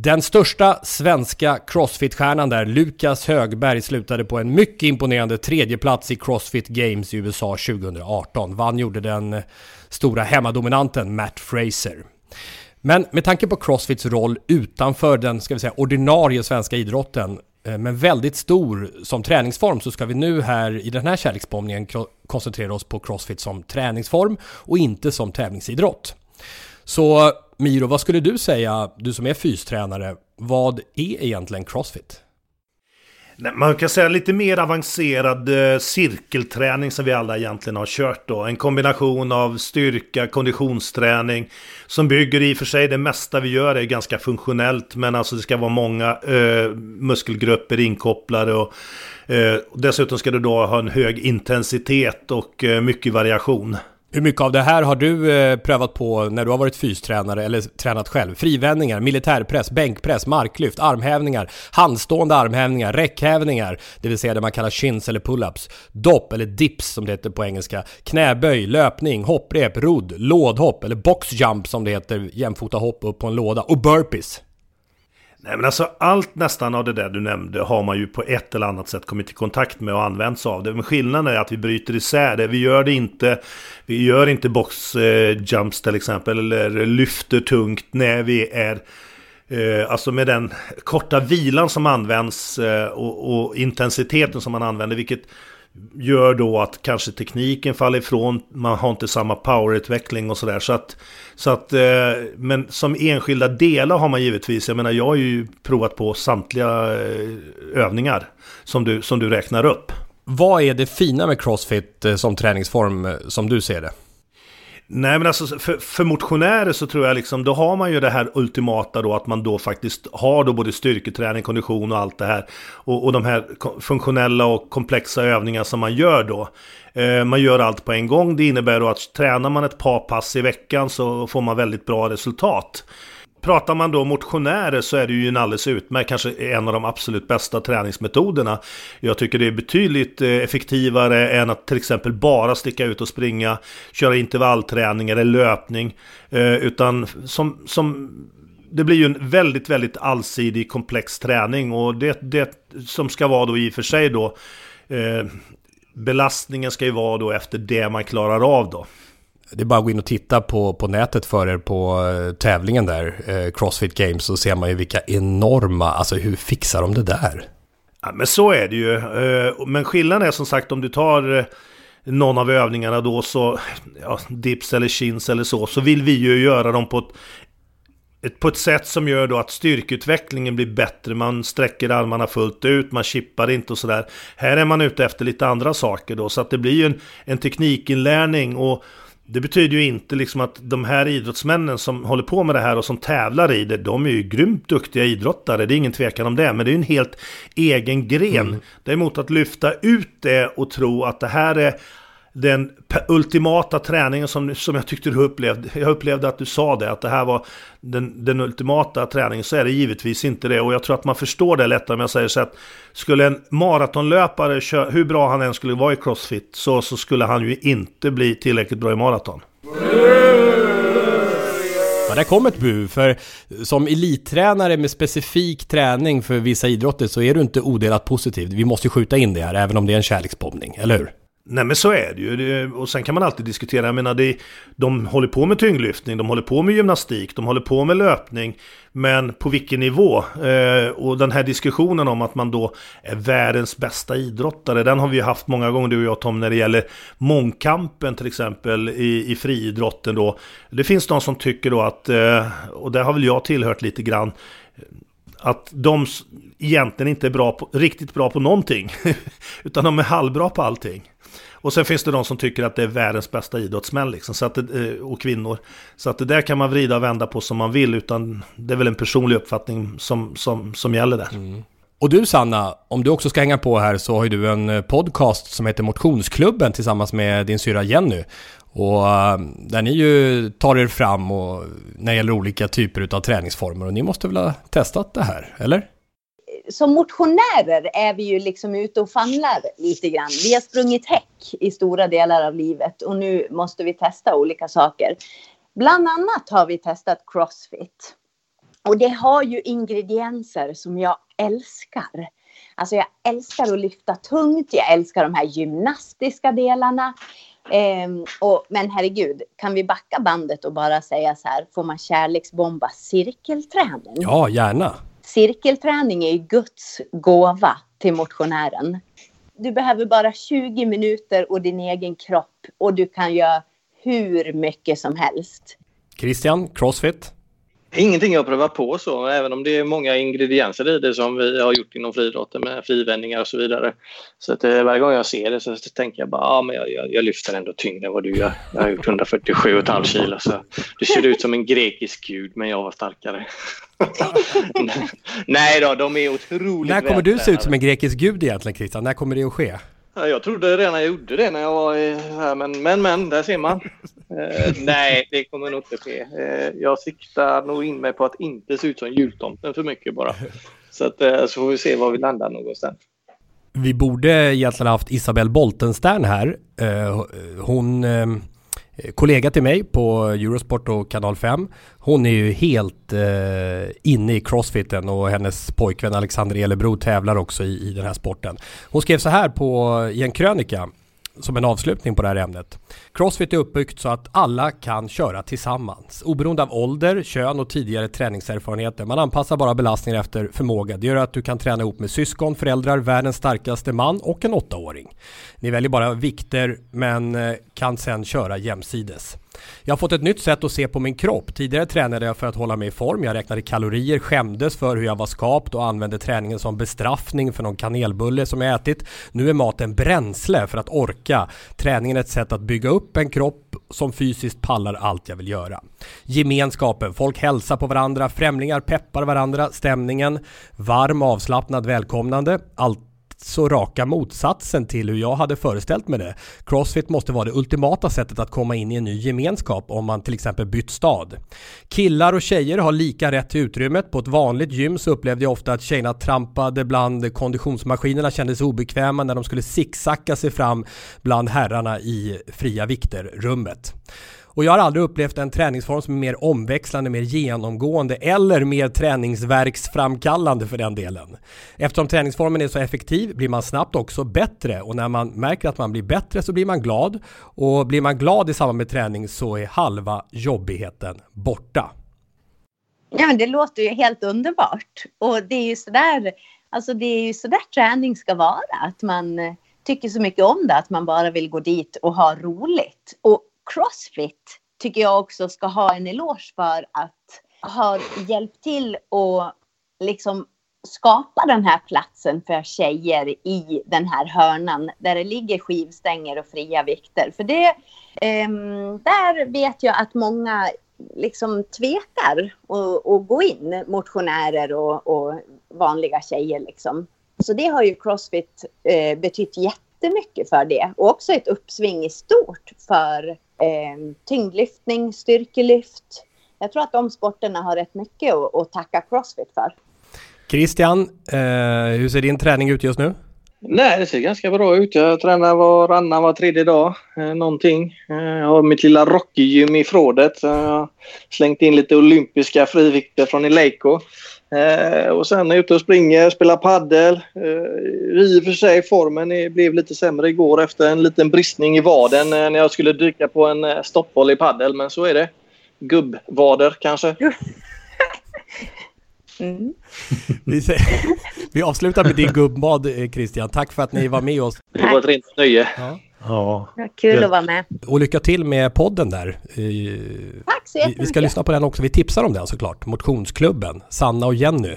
Den största svenska Crossfit-stjärnan där, Lukas Högberg, slutade på en mycket imponerande tredjeplats i Crossfit Games i USA 2018. Vann gjorde den eh, stora hemmadominanten Matt Fraser. Men med tanke på Crossfits roll utanför den, ska vi säga, ordinarie svenska idrotten, eh, men väldigt stor som träningsform så ska vi nu här i den här kärleksbombningen koncentrera oss på Crossfit som träningsform och inte som tävlingsidrott. Så Miro, vad skulle du säga, du som är fystränare, vad är egentligen Crossfit? Man kan säga lite mer avancerad eh, cirkelträning som vi alla egentligen har kört då. En kombination av styrka, konditionsträning som bygger i och för sig det mesta vi gör är ganska funktionellt men alltså det ska vara många eh, muskelgrupper inkopplade och eh, dessutom ska du då ha en hög intensitet och eh, mycket variation. Hur mycket av det här har du eh, prövat på när du har varit fystränare eller tränat själv? Frivändningar, militärpress, bänkpress, marklyft, armhävningar, handstående armhävningar, räckhävningar, det vill säga det man kallar chins eller pull-ups, dopp eller dips som det heter på engelska, knäböj, löpning, hopprep, rodd, lådhopp eller boxjump som det heter, jämfota hopp upp på en låda och burpees. Nej men alltså allt nästan av det där du nämnde har man ju på ett eller annat sätt kommit i kontakt med och använt sig av det. Men skillnaden är att vi bryter isär det. Vi gör det inte, vi gör inte boxjumps eh, till exempel eller lyfter tungt när vi är Eh, alltså med den korta vilan som används eh, och, och, intensiteten som man använder. Vilket gör då att kanske tekniken faller ifrån. Man har inte samma powerutveckling och sådär. Så att, så att, eh, men som enskilda delar har man givetvis. Jag menar jag har ju provat på samtliga eh, övningar som du, som du räknar upp. Vad är det fina med Crossfit eh, som träningsform som du ser det? Nej men alltså för, för motionärer så tror jag liksom då har man ju det här ultimata då att man då faktiskt har då både styrketräning, kondition och allt det här. Och, och de här funktionella och komplexa övningar som man gör då. Eh, man gör allt på en gång. Det innebär då att tränar man ett par pass i veckan så får man väldigt bra resultat. Pratar man då motionärer så är det ju en alldeles utmärkt, kanske en av de absolut bästa träningsmetoderna. Jag tycker det är betydligt eh, effektivare än att till exempel bara sticka ut och springa, köra intervallträning eller löpning. Eh, utan som, som det blir ju en väldigt, väldigt allsidig komplex träning och det, det som ska vara då i och för sig då eh, belastningen ska ju vara då efter det man klarar av då. Det är bara att gå in och titta på, på nätet för er på eh, tävlingen där, eh, Crossfit Games, så ser man ju vilka enorma, alltså hur fixar de det där? Ja, men så är det ju. Eh, men skillnaden är som sagt om du tar någon av övningarna då så, ja, dips eller chins eller så, så vill vi ju göra dem på ett, ett, på ett sätt som gör då att styrkeutvecklingen blir bättre. Man sträcker armarna fullt ut, man chippar inte och sådär. Här är man ute efter lite andra saker då, så att det blir ju en, en teknikinlärning och det betyder ju inte liksom att de här idrottsmännen som håller på med det här och som tävlar i det, de är ju grymt duktiga idrottare, det är ingen tvekan om det, men det är ju en helt egen gren. Mm. Däremot att lyfta ut det och tro att det här är den ultimata träningen som, som jag tyckte du upplevde. Jag upplevde att du sa det, att det här var den, den ultimata träningen. Så är det givetvis inte det. Och jag tror att man förstår det lättare om jag säger så att skulle en maratonlöpare, köra, hur bra han än skulle vara i crossfit, så, så skulle han ju inte bli tillräckligt bra i maraton. Ja, där kom ett bu, för som elittränare med specifik träning för vissa idrotter så är du inte odelat positiv. Vi måste skjuta in det här, även om det är en kärleksbombning, eller hur? Nej men så är det ju. Och sen kan man alltid diskutera. Jag menar, det, de håller på med tyngdlyftning, de håller på med gymnastik, de håller på med löpning. Men på vilken nivå? Eh, och den här diskussionen om att man då är världens bästa idrottare. Den har vi haft många gånger du och jag Tom när det gäller mångkampen till exempel i, i friidrotten då. Det finns de som tycker då att, eh, och det har väl jag tillhört lite grann att de egentligen inte är bra på, riktigt bra på någonting. [LAUGHS] utan de är halvbra på allting. Och sen finns det de som tycker att det är världens bästa idrottsmän liksom, så att det, eh, och kvinnor. Så att det där kan man vrida och vända på som man vill, utan det är väl en personlig uppfattning som, som, som gäller där. Mm. Och du Sanna, om du också ska hänga på här så har ju du en eh, podcast som heter Motionsklubben tillsammans med din syra Jenny. Och eh, där ni ju tar er fram och, när det gäller olika typer av träningsformer och ni måste väl ha testat det här, eller? Som motionärer är vi ju liksom ute och famlar lite grann. Vi har sprungit häck i stora delar av livet och nu måste vi testa olika saker. Bland annat har vi testat crossfit. Och det har ju ingredienser som jag älskar. Alltså jag älskar att lyfta tungt, jag älskar de här gymnastiska delarna. Um, och, men herregud, kan vi backa bandet och bara säga så här, får man kärleksbomba cirkelträning? Ja, gärna. Cirkelträning är ju Guds gåva till motionären. Du behöver bara 20 minuter och din egen kropp och du kan göra hur mycket som helst. Christian, Crossfit? Ingenting jag prövat på så, även om det är många ingredienser i det som vi har gjort inom friidrotten med frivändningar och så vidare. Så att eh, varje gång jag ser det så tänker jag bara, ja men jag, jag, jag lyfter ändå tyngre än vad du gör. Jag har gjort 147,5 kilo så du ser ut som en grekisk gud men jag var starkare. [LAUGHS] Nej då, de är otroligt När kommer du se ut som en grekisk gud egentligen Christian? När kommer det att ske? Jag trodde redan jag gjorde det när jag var eh, här, men men, men där ser man. Eh, nej, det kommer nog inte ske. Eh, jag siktar nog in mig på att inte se ut som jultomten för mycket bara. Så, att, eh, så får vi se var vi landar någonstans. Vi borde egentligen haft Isabelle Boltenstern här. Eh, hon eh, Eh, kollega till mig på Eurosport och Kanal 5. Hon är ju helt eh, inne i crossfiten och hennes pojkvän Alexander Elebro tävlar också i, i den här sporten. Hon skrev så här på, i en krönika som en avslutning på det här ämnet. Crossfit är uppbyggt så att alla kan köra tillsammans. Oberoende av ålder, kön och tidigare träningserfarenheter. Man anpassar bara belastningar efter förmåga. Det gör att du kan träna ihop med syskon, föräldrar, världens starkaste man och en åttaåring. Ni väljer bara vikter men eh, kan sen köra jämsides. Jag har fått ett nytt sätt att se på min kropp. Tidigare tränade jag för att hålla mig i form. Jag räknade kalorier, skämdes för hur jag var skapt och använde träningen som bestraffning för någon kanelbulle som jag ätit. Nu är maten bränsle för att orka. Träningen är ett sätt att bygga upp en kropp som fysiskt pallar allt jag vill göra. Gemenskapen, folk hälsar på varandra, främlingar peppar varandra, stämningen, varm, avslappnad, välkomnande. Allt så raka motsatsen till hur jag hade föreställt mig det. Crossfit måste vara det ultimata sättet att komma in i en ny gemenskap om man till exempel bytt stad. Killar och tjejer har lika rätt till utrymmet. På ett vanligt gym så upplevde jag ofta att tjejerna trampade bland konditionsmaskinerna, kändes obekväma när de skulle sicksacka sig fram bland herrarna i fria vikter-rummet. Och jag har aldrig upplevt en träningsform som är mer omväxlande, mer genomgående eller mer träningsverksframkallande för den delen. Eftersom träningsformen är så effektiv blir man snabbt också bättre och när man märker att man blir bättre så blir man glad. Och blir man glad i samband med träning så är halva jobbigheten borta. Ja, men det låter ju helt underbart. Och det är ju sådär, alltså det är ju sådär träning ska vara. Att man tycker så mycket om det att man bara vill gå dit och ha roligt. Och Crossfit tycker jag också ska ha en eloge för att ha hjälpt till att liksom skapa den här platsen för tjejer i den här hörnan där det ligger skivstänger och fria vikter. För det, eh, där vet jag att många liksom tvekar att gå in, motionärer och, och, vanliga tjejer. Liksom. Så det har ju Crossfit eh, betytt jättemycket för det. Och också ett uppsving i stort för eh, tyngdlyftning, styrkelyft. Jag tror att de sporterna har rätt mycket att, att tacka Crossfit för. Christian, eh, hur ser din träning ut just nu? Nej, det ser ganska bra ut. Jag tränar varannan, var tredje dag. Eh, någonting. Eh, jag har mitt lilla Rocky-gym i förrådet. Jag har slängt in lite olympiska frivikter från Eleiko. Eh, och sen är jag ute och springer, spelar paddel. Eh, I och för sig formen är, blev lite sämre igår efter en liten bristning i vaden eh, när jag skulle dyka på en eh, stoppboll i paddel. Men så är det. Gubbvader kanske. Mm. [LAUGHS] Vi, säger, vi avslutar med din gubbad eh, Christian. Tack för att ni var med oss. Det var ett rent nöje. Ja. Ja. Kul att vara med. Och lycka till med podden där. Tack så Vi, vi jättemycket. ska lyssna på den också. Vi tipsar om den såklart. Motionsklubben. Sanna och Jenny.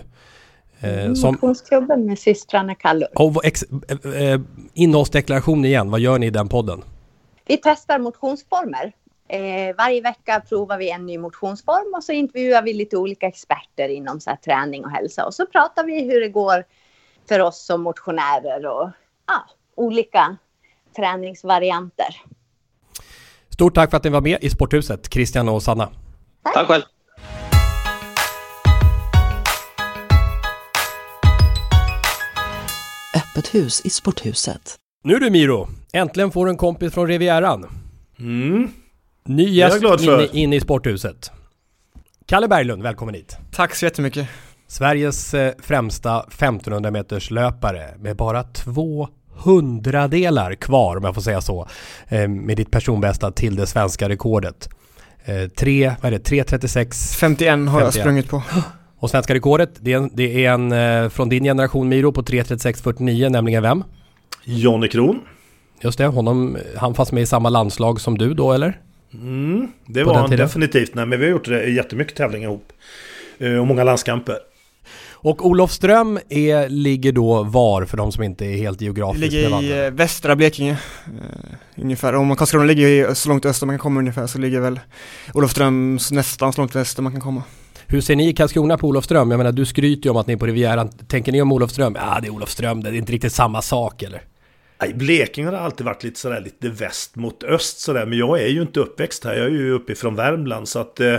Eh, som, Motionsklubben med systrarna Kallur. och ex, eh, eh, innehållsdeklaration igen. Vad gör ni i den podden? Vi testar motionsformer. Eh, varje vecka provar vi en ny motionsform och så intervjuar vi lite olika experter inom så här, träning och hälsa. Och så pratar vi hur det går för oss som motionärer och ja, olika träningsvarianter. Stort tack för att ni var med i Sporthuset, Christian och Sanna. Tack själv. Öppet hus i sporthuset. Nu du Miro, äntligen får du en kompis från Rivieran. Mm. Ny gäst jag glad för. inne, inne i Sporthuset. Kalle Berglund, välkommen hit. Tack så jättemycket. Sveriges eh, främsta 1500 meters löpare med bara två hundradelar kvar om jag får säga så. Eh, med ditt personbästa till det svenska rekordet. Eh, tre, vad är det, 3.36? 51 har jag 51. sprungit på. Och svenska rekordet, det är en, det är en eh, från din generation Miro på 3.36.49, nämligen vem? Jonny Kron. Just det, honom, han fanns med i samma landslag som du då eller? Mm, det På var han tiden? definitivt. Nej, men vi har gjort det, jättemycket tävlingar ihop. Eh, Och många landskamper. Och Olofström är, ligger då var för de som inte är helt geografiskt Ligger bevandrade? i eh, västra Blekinge. eh, ungefär. Om Karlskrona ligger i så långt öster man kan komma ungefär så ligger väl Olofströms nästan så långt väster man kan komma. Hur ser ni i Karlskrona på Olofström? Jag menar du skryter ju om att ni är på Rivieran. Tänker ni om Olofström? Ja det är Olofström, det är inte riktigt samma sak eller? Nej, Blekinge har alltid varit lite sådär lite väst mot öst sådär. Men jag är ju inte uppväxt här. Jag är ju uppifrån Värmland. Så att... Eh,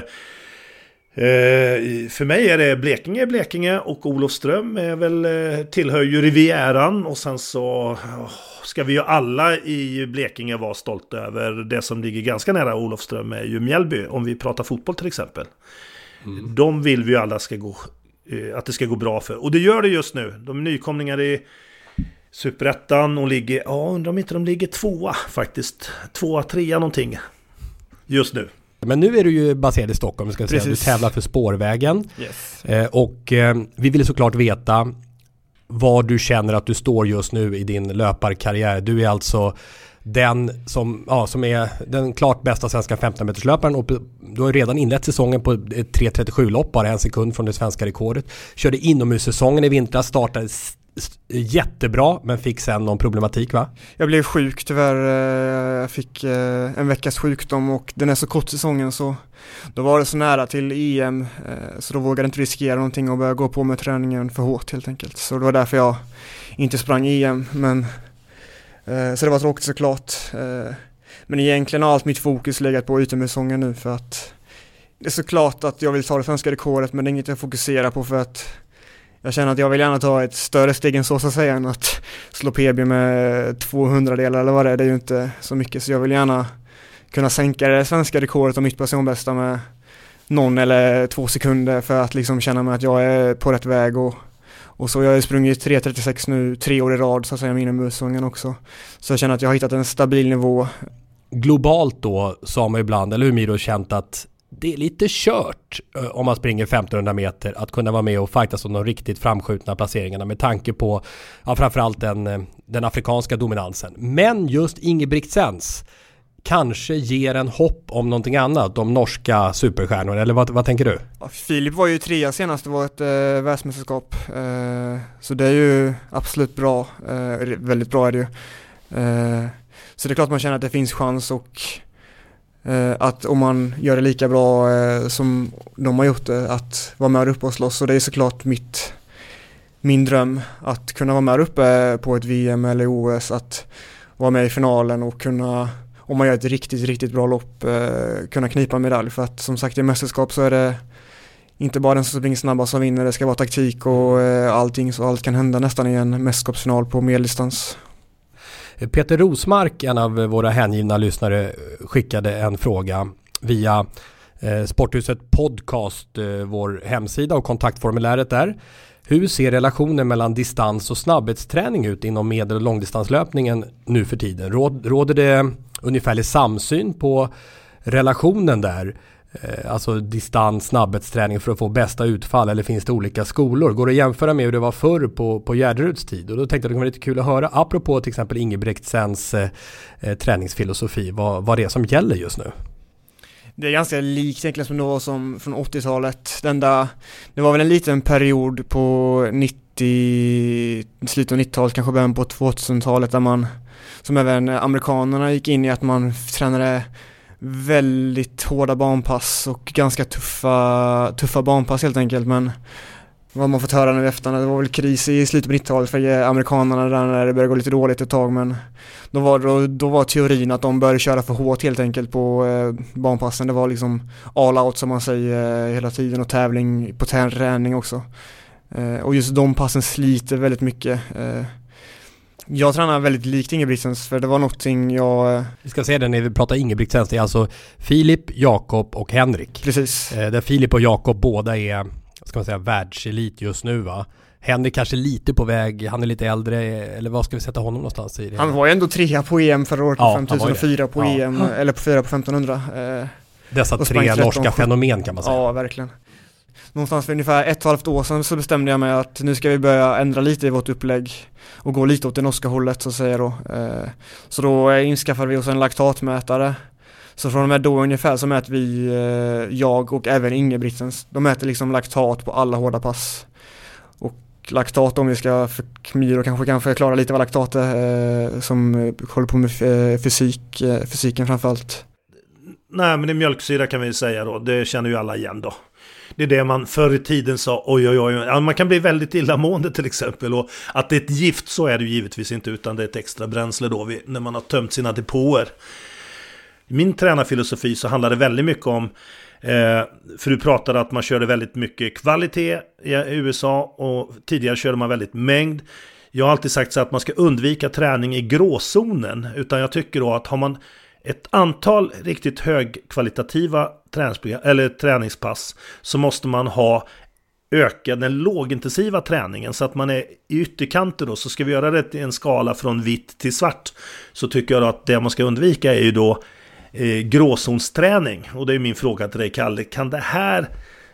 eh, för mig är det Blekinge, Blekinge och Olofström är väl, eh, tillhör ju Rivieran. Och sen så oh, ska vi ju alla i Blekinge vara stolta över det som ligger ganska nära Olofström är ju Mjällby. Om vi pratar fotboll till exempel. De vill vi ju alla ska gå, eh, att det ska gå bra för. Och det gör det just nu. De är nykomlingar i Superettan och ligger, ja undrar om inte de ligger tvåa faktiskt. Tvåa, trea någonting. Just nu. Men nu är du ju baserad i Stockholm, ska säga. Du tävlar för Spårvägen. Yes. Eh, och eh, vi ville såklart veta var du känner att du står just nu i din löparkarriär. Du är alltså den som, ja, som är den klart bästa svenska 15 meterslöparen och du har redan inlett säsongen på ett 3.37 lopp, bara en sekund från det svenska rekordet. Körde inomhussäsongen i vintras, startade jättebra men fick sen någon problematik va? Jag blev sjuk tyvärr. Eh, jag fick eh, en veckas sjukdom och den är så kort säsongen så då var det så nära till EM eh, så då vågade jag inte riskera någonting och börja gå på med träningen för hårt helt enkelt. Så det var därför jag inte sprang EM men så det var tråkigt såklart. Men egentligen har allt mitt fokus legat på utomhussäsongen nu för att det är såklart att jag vill ta det svenska rekordet men det är inget jag fokuserar på för att jag känner att jag vill gärna ta ett större steg än så så att säga än att slå PB med 200 delar eller vad det är. Det är ju inte så mycket så jag vill gärna kunna sänka det svenska rekordet och mitt personbästa med någon eller två sekunder för att liksom känna mig att jag är på rätt väg och, och så jag har ju sprungit 3.36 nu tre år i rad så att säga med också. Så jag känner att jag har hittat en stabil nivå. Globalt då så har man ibland, eller hur Miro, känt att det är lite kört eh, om man springer 1500 meter att kunna vara med och fightas om de riktigt framskjutna placeringarna med tanke på ja, framförallt den, eh, den afrikanska dominansen. Men just Ingebrigtsens kanske ger en hopp om någonting annat, de norska superstjärnorna, eller vad, vad tänker du? Ja, Filip var ju trea senast, det var ett eh, världsmästerskap. Eh, så det är ju absolut bra, eh, väldigt bra är det ju. Eh, så det är klart man känner att det finns chans och att om man gör det lika bra eh, som de har gjort det, att vara med där uppe och slåss. Och det är såklart mitt, min dröm att kunna vara med där uppe på ett VM eller OS, att vara med i finalen och kunna om man gör ett riktigt, riktigt bra lopp eh, kunna knipa en medalj. För att som sagt i mästerskap så är det inte bara den som springer snabbast som vinner, det ska vara taktik och eh, allting så allt kan hända nästan i en mästerskapsfinal på medeldistans. Peter Rosmark, en av våra hängivna lyssnare, skickade en fråga via eh, Sporthuset Podcast, eh, vår hemsida och kontaktformuläret där. Hur ser relationen mellan distans och snabbhetsträning ut inom medel och långdistanslöpningen nu för tiden? Råder det ungefärlig samsyn på relationen där? Eh, alltså distans, snabbhetsträning för att få bästa utfall eller finns det olika skolor? Går det att jämföra med hur det var förr på, på Gärderuds tid? Och då tänkte jag att det kan vara lite kul att höra apropå till exempel Ingebrigtsens eh, eh, träningsfilosofi vad, vad det är som gäller just nu. Det är ganska likt egentligen som det var som från 80-talet. Den där, det var väl en liten period på 90, slutet av 90-talet, kanske början på 2000-talet där man, som även amerikanerna gick in i att man tränade väldigt hårda barnpass och ganska tuffa, tuffa barnpass helt enkelt men vad man fått höra nu efter, det var väl kris i slutet på 90-talet för amerikanerna där när det började gå lite dåligt ett tag men då var, då, då var teorin att de började köra för hårt helt enkelt på eh, barnpassen. Det var liksom all out som man säger eh, hela tiden och tävling på träning också. Eh, och just de passen sliter väldigt mycket. Eh, jag tränar väldigt likt Ingebrigtsens för det var någonting jag... Eh, vi ska se det när vi pratar Ingebrigtsens, det är alltså Filip, Jakob och Henrik. Precis. Eh, där Filip och Jakob båda är, ska man säga, världselit just nu va? Henrik kanske lite på väg, han är lite äldre, eller vad ska vi sätta honom någonstans i? Det? Han var ju ändå trea på EM förra året ja, 5000 och fyra på ja. EM, eller på fyra på 1500. Eh, Dessa tre norska fenomen kan man säga. Ja, verkligen någonstans för ungefär ett och ett halvt år sedan så bestämde jag mig att nu ska vi börja ändra lite i vårt upplägg och gå lite åt det norska hållet så att säga då. Eh, så då eh, inskaffade vi oss en laktatmätare. Så från och med då ungefär så mäter vi, eh, jag och även Ingebrigtsen, de mäter liksom laktat på alla hårda pass. Och laktat om vi ska, för Miro kanske kan förklara lite vad laktat är, som håller på med fysik, fysiken framförallt. Nej men det är mjölksyra kan vi säga då, det känner ju alla igen då. Det är det man förr i tiden sa, oj oj oj, ja, man kan bli väldigt illamående till exempel. Och att det är ett gift, så är det givetvis inte, utan det är ett extra bränsle då när man har tömt sina depåer. I min tränarfilosofi så handlar det väldigt mycket om Eh, för du pratade att man körde väldigt mycket kvalitet i USA och tidigare körde man väldigt mängd. Jag har alltid sagt så att man ska undvika träning i gråzonen. Utan jag tycker då att har man ett antal riktigt högkvalitativa eller träningspass så måste man ha öka den lågintensiva träningen. Så att man är i ytterkanter då så ska vi göra det i en skala från vitt till svart så tycker jag att det man ska undvika är ju då eh, gråzonsträning. Och det är min fråga till dig Kalle. Kan det här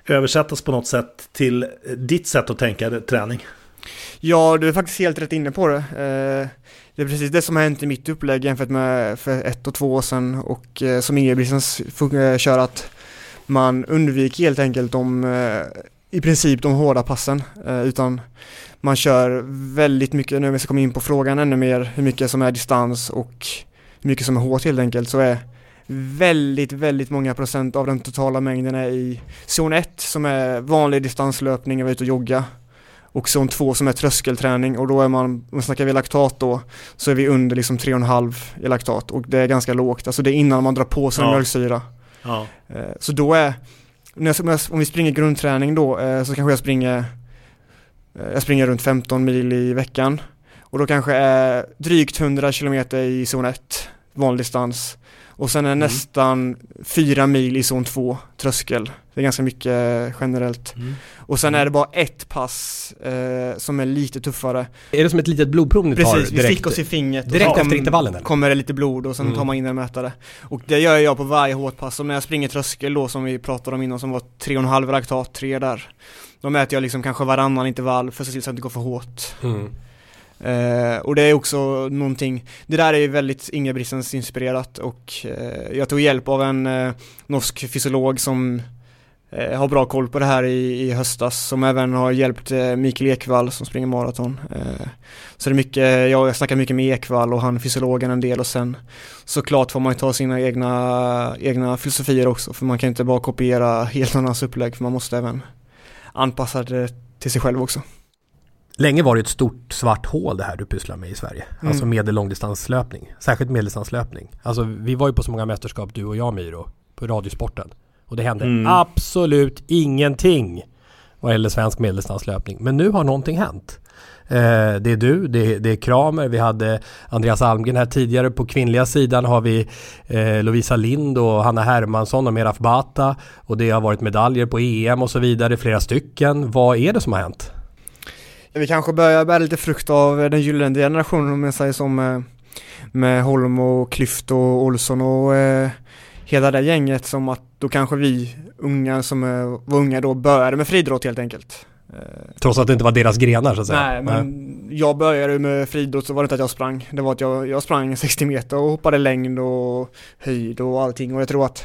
översättas på något sätt till ditt sätt att tänka träning? Ja, du är faktiskt helt rätt inne på det. Eh, det är precis det som har hänt i mitt upplägg jämfört med för ett och två år sedan och eh, som Ingebrigtsens eh, kör att man undviker helt enkelt de, i princip de hårda passen utan man kör väldigt mycket, nu vi ska komma in på frågan ännu mer, hur mycket som är distans och hur mycket som är hårt helt enkelt, så är väldigt, väldigt många procent av den totala mängden är i zon 1 som är vanlig distanslöpning, jag var ute och jogga och zon 2 som är tröskelträning och då är man, om snackar vi laktat då, så är vi under liksom 3,5 i laktat och det är ganska lågt, alltså det är innan man drar på sig ja. mjölksyra. Ja. Eh, så då är, om vi springer grundträning då, eh, så kanske jag springer, eh, jag springer runt 15 mil i veckan och då kanske är drygt 100 km i zon 1, vanlig distans. Och sen är mm. nästan 4 mil i zon 2, tröskel. Det är ganska mycket generellt. Mm. Och sen mm. är det bara ett pass eh, som är lite tuffare. Är det som ett litet blodprov ni Precis, tar direkt? Precis, vi fick oss i fingret. Direkt efter intervallen eller? kommer det lite blod och sen mm. tar man in en mätare. Och det gör jag på varje hårt pass. Och när jag springer tröskel då som vi pratade om innan som var 3,5 laktat, 3 där. Då mäter jag liksom kanske varannan intervall för att se till så att det inte går för hårt. Mm. Eh, och det är också någonting, det där är ju väldigt Ingebrigtsens inspirerat och eh, jag tog hjälp av en eh, norsk fysiolog som eh, har bra koll på det här i, i höstas som även har hjälpt eh, Mikael Ekvall som springer maraton. Eh, så det är mycket, jag snackar mycket med Ekvall och han fysiologen en del och sen såklart får man ju ta sina egna, egna filosofier också för man kan inte bara kopiera helt annans upplägg för man måste även anpassa det till sig själv också. Länge var det ett stort svart hål det här du pysslar med i Sverige. Mm. Alltså medel långdistanslöpning. Särskilt medeldistanslöpning. Alltså vi var ju på så många mästerskap du och jag Miro. På Radiosporten. Och det hände mm. absolut ingenting. vad gäller svensk medeldistanslöpning. Men nu har någonting hänt. Eh, det är du, det är, det är Kramer, vi hade Andreas Almgren här tidigare. På kvinnliga sidan har vi eh, Lovisa Lind och Hanna Hermansson och Meraf Bata. Och det har varit medaljer på EM och så vidare, flera stycken. Vad är det som har hänt? Vi kanske börjar bära lite frukt av den gyllene generationen om jag säger så med, Holm och Klyft och Olsson och eh, hela det gänget som att då kanske vi unga som är, var unga då började med friidrott helt enkelt. Trots att det inte var deras grenar så att säga? Nej, men jag började med friidrott så var det inte att jag sprang. Det var att jag, jag sprang 60 meter och hoppade längd och höjd och allting och jag tror att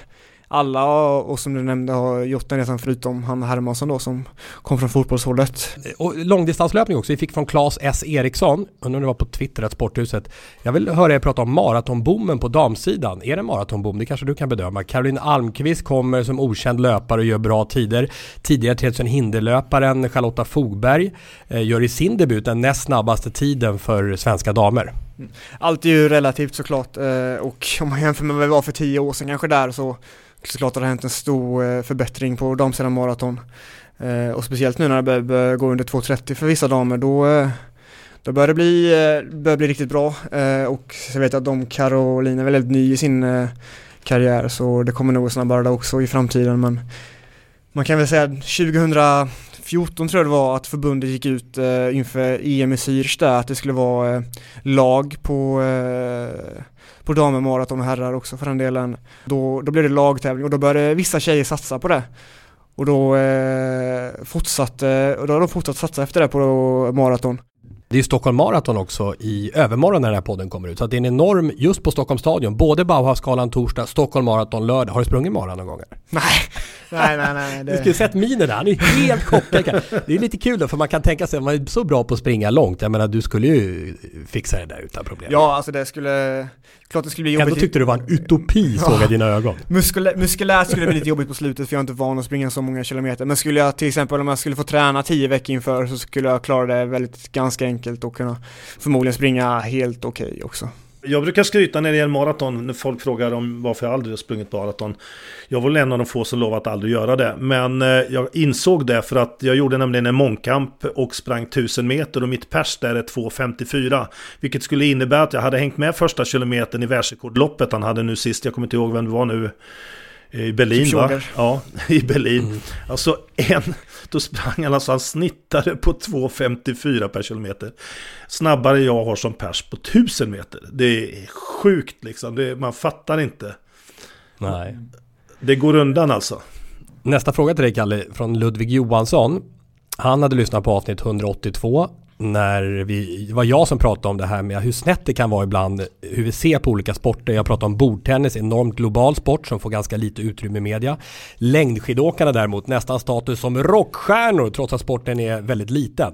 alla och som du nämnde har gjort den resan förutom Hanna Hermansson då som kom från fotbollshållet. Och långdistanslöpning också. Vi fick från Claes S. Eriksson, undrar om det var på Twitter, att Sporthuset. Jag vill höra er prata om maratonbommen på damsidan. Är det maratonbom? Det kanske du kan bedöma. Caroline Almqvist kommer som okänd löpare och gör bra tider. Tidigare 3000 hinderlöparen Charlotta Fogberg eh, gör i sin debut den näst snabbaste tiden för svenska damer. Mm. Allt är ju relativt såklart eh, och om man jämför med vad det var för tio år sedan kanske där så såklart har det hänt en stor eh, förbättring på damsidan maraton. Eh, och speciellt nu när det börjar gå under 2.30 för vissa damer då, då börjar det bli, börjar bli riktigt bra. Och så vet jag att de Caroline är väldigt ny i sin karriär så det kommer nog snabbare där också i framtiden men man kan väl säga 2000 2014 tror jag det var att förbundet gick ut eh, inför EM i Zürich där att det skulle vara eh, lag på eh, på damer, maraton och herrar också för den delen. Då, då blev det lagtävling och då började vissa tjejer satsa på det. Och då eh, fortsatte, och då har de fortsatt satsa efter det på maraton. Det är Stockholm Marathon också i övermorgon när den här podden kommer ut. Så det är en enorm, just på Stockholms stadion, både Bauhausgalan torsdag, Stockholm Marathon lördag. Har du sprungit maraton någon gång? [LAUGHS] Nej, nej, nej. nej det... Du skulle sett minen där, han är helt chockad. Det är lite kul då, för man kan tänka sig, man är så bra på att springa långt. Jag menar, du skulle ju fixa det där utan problem. Ja, alltså det skulle, klart det skulle bli jobbigt. Ändå tyckte du var en utopi, [LAUGHS] såg jag dina ögon. Muskulä muskulärt skulle det bli lite jobbigt på slutet, för jag är inte van att springa så många kilometer. Men skulle jag till exempel, om jag skulle få träna tio veckor inför, så skulle jag klara det väldigt, ganska enkelt och kunna förmodligen springa helt okej okay också. Jag brukar skryta när det gäller maraton, när folk frågar om varför jag aldrig har sprungit maraton. Jag var väl en av de få som lovade att aldrig göra det. Men eh, jag insåg det för att jag gjorde nämligen en mångkamp och sprang 1000 meter och mitt pers där är 2.54. Vilket skulle innebära att jag hade hängt med första kilometern i världsrekordloppet han hade nu sist. Jag kommer inte ihåg vem det var nu. I Berlin va? Ja, [LAUGHS] i Berlin. Mm. Alltså en, då sprang han alltså, han snittade på 2.54 per kilometer. Snabbare jag har som pers på 1000 meter. Det är sjukt liksom, det, man fattar inte. Nej. Det går undan alltså. Nästa fråga till dig Kalle, från Ludvig Johansson. Han hade lyssnat på avsnitt 182 när vi, det var jag som pratade om det här med hur snett det kan vara ibland, hur vi ser på olika sporter. Jag pratade om bordtennis, enormt global sport som får ganska lite utrymme i media. Längdskidåkarna däremot, nästan status som rockstjärnor trots att sporten är väldigt liten.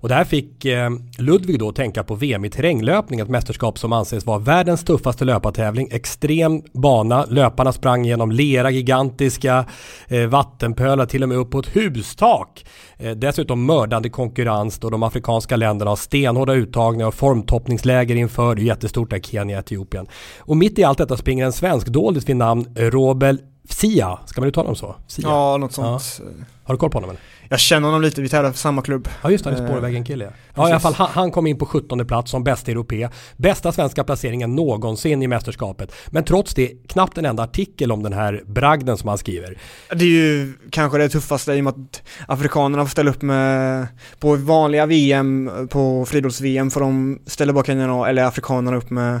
Och där fick eh, Ludvig då tänka på VM i terränglöpning, ett mästerskap som anses vara världens tuffaste löpartävling. Extrem bana, löparna sprang genom lera, gigantiska eh, vattenpölar, till och med upp på ett hustak. Eh, dessutom mördande konkurrens då de afrikanska länderna har stenhårda uttagningar och formtoppningsläger inför. Det är jättestort där, Kenya, Etiopien. Och mitt i allt detta springer en svensk doldis vid namn Robel Sia, ska man uttala honom så? Sia. Ja, något sånt. Ja. Har du koll på honom eller? Jag känner honom lite, vi tävlar för samma klubb. Ja just det, han är spårvägen-kille. Ja, ja i alla fall han, han, kom in på 17 plats som bästa europé. Bästa svenska placeringen någonsin i mästerskapet. Men trots det, knappt en enda artikel om den här bragden som han skriver. Det är ju kanske det tuffaste i och med att afrikanerna får ställa upp med på vanliga VM, på friidrotts-VM får de ställa bak kenyanerna eller afrikanerna upp med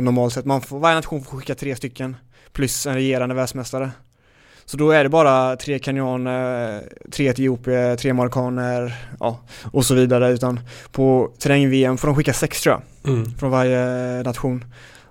normalt sett. Man får, varje nation får skicka tre stycken plus en regerande världsmästare. Så då är det bara tre kenyaner, tre etiopier, tre marockaner ja, och så vidare. Utan på terräng-VM får de skicka sex tror jag, mm. från varje nation.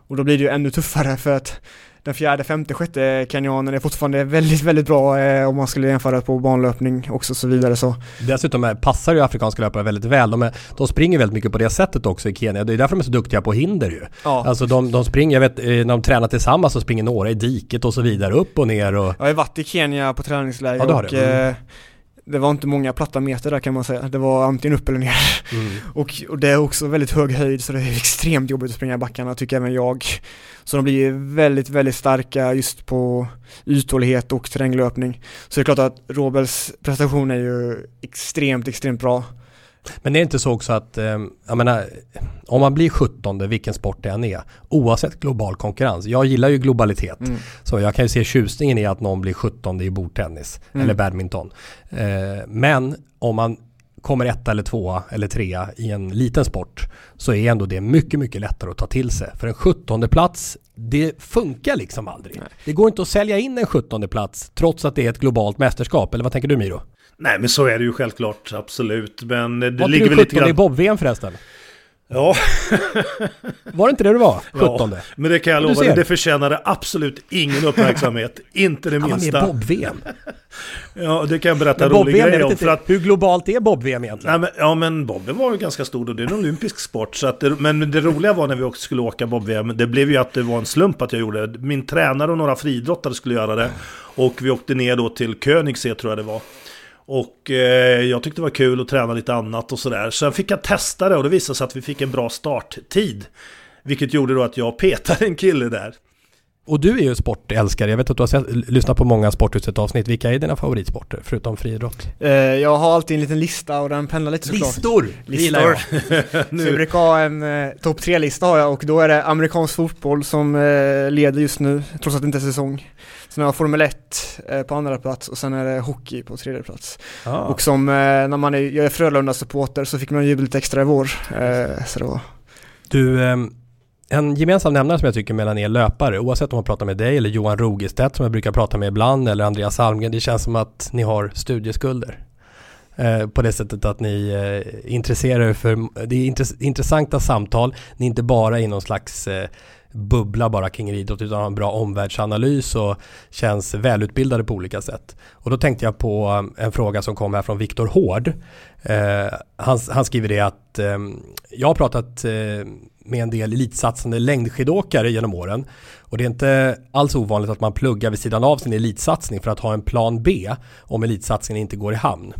Och då blir det ju ännu tuffare för att den fjärde, femte, sjätte kenyanen är fortfarande väldigt, väldigt bra eh, om man skulle jämföra på banlöpning också och så vidare så. Dessutom passar ju afrikanska löpare väldigt väl. De, är, de springer väldigt mycket på det sättet också i Kenya. Det är därför de är så duktiga på hinder ju. Ja. Alltså de, de springer, jag vet, eh, när de tränar tillsammans så springer några i diket och så vidare, upp och ner och... Jag har varit i Kenya på träningsläger ja, och mm. Det var inte många platta meter där kan man säga. Det var antingen upp eller ner. Mm. [LAUGHS] och, och, det är också väldigt hög höjd så det är extremt jobbigt att springa i backarna tycker även jag. Så de blir väldigt, väldigt starka just på uthållighet och terränglöpning. Så det är klart att Robels prestation är ju extremt, extremt bra. Men det är inte så också att, eh, jag menar, om man blir 17 vilken sport det än är, oavsett global konkurrens. Jag gillar ju globalitet. Mm. Så jag kan ju se tjusningen i att någon blir 17 i bordtennis mm. eller badminton. Eh, men om man kommer etta eller tvåa eller trea i en liten sport så är ändå det mycket, mycket lättare att ta till sig. För en 17 plats, det funkar liksom aldrig. Nej. Det går inte att sälja in en 17 plats trots att det är ett globalt mästerskap. Eller vad tänker du Miro? Nej men så är det ju självklart, absolut. Men det Var ligger väl lite grann... i bob-VM förresten? Ja. [LAUGHS] var det inte det du var? 17? Ja, men det kan jag lova dig, det förtjänade absolut ingen uppmärksamhet. [LAUGHS] inte det minsta. Han var med i bob-VM. [LAUGHS] ja, det kan jag berätta en rolig grej om. För att... Hur globalt är bob-VM egentligen? Nej, men, ja, men bobben var ju ganska stor och det är en olympisk sport. Så att det, men det roliga var när vi också skulle åka bob-VM, det blev ju att det var en slump att jag gjorde det. Min tränare och några friidrottare skulle göra det. Och vi åkte ner då till Königsee tror jag det var. Och eh, jag tyckte det var kul att träna lite annat och sådär. Sen fick jag testa det och det visade sig att vi fick en bra starttid. Vilket gjorde då att jag petade en kille där. Och du är ju sportälskare. Jag vet att du har sett, lyssnat på många sporthuset avsnitt. Vilka är dina favoritsporter förutom friidrott? Eh, jag har alltid en liten lista och den pendlar lite såklart. Listor! Listor! [LAUGHS] så jag brukar ha en eh, topp tre-lista har jag och då är det amerikansk fotboll som eh, leder just nu, trots att det inte är säsong. Sen har jag Formel 1 eh, på andra plats och sen är det hockey på tredje plats. Ah. Och som eh, när man är, jag är Frölunda-supporter så fick man jubla lite extra i vår. Eh, så det var... Du, ehm, en gemensam nämnare som jag tycker mellan er löpare, oavsett om man pratar med dig eller Johan Rogestedt som jag brukar prata med ibland eller Andreas Almgren, det känns som att ni har studieskulder. Eh, på det sättet att ni eh, intresserar er för, det är intress intressanta samtal, ni är inte bara i någon slags eh, bubbla bara kring idrott utan har en bra omvärldsanalys och känns välutbildade på olika sätt. Och då tänkte jag på eh, en fråga som kom här från Viktor Hård. Eh, han, han, skriver det att eh, jag har pratat eh, med en del elitsatsande längdskidåkare genom åren och det är inte alls ovanligt att man pluggar vid sidan av sin elitsatsning för att ha en plan B om elitsatsningen inte går i hamn.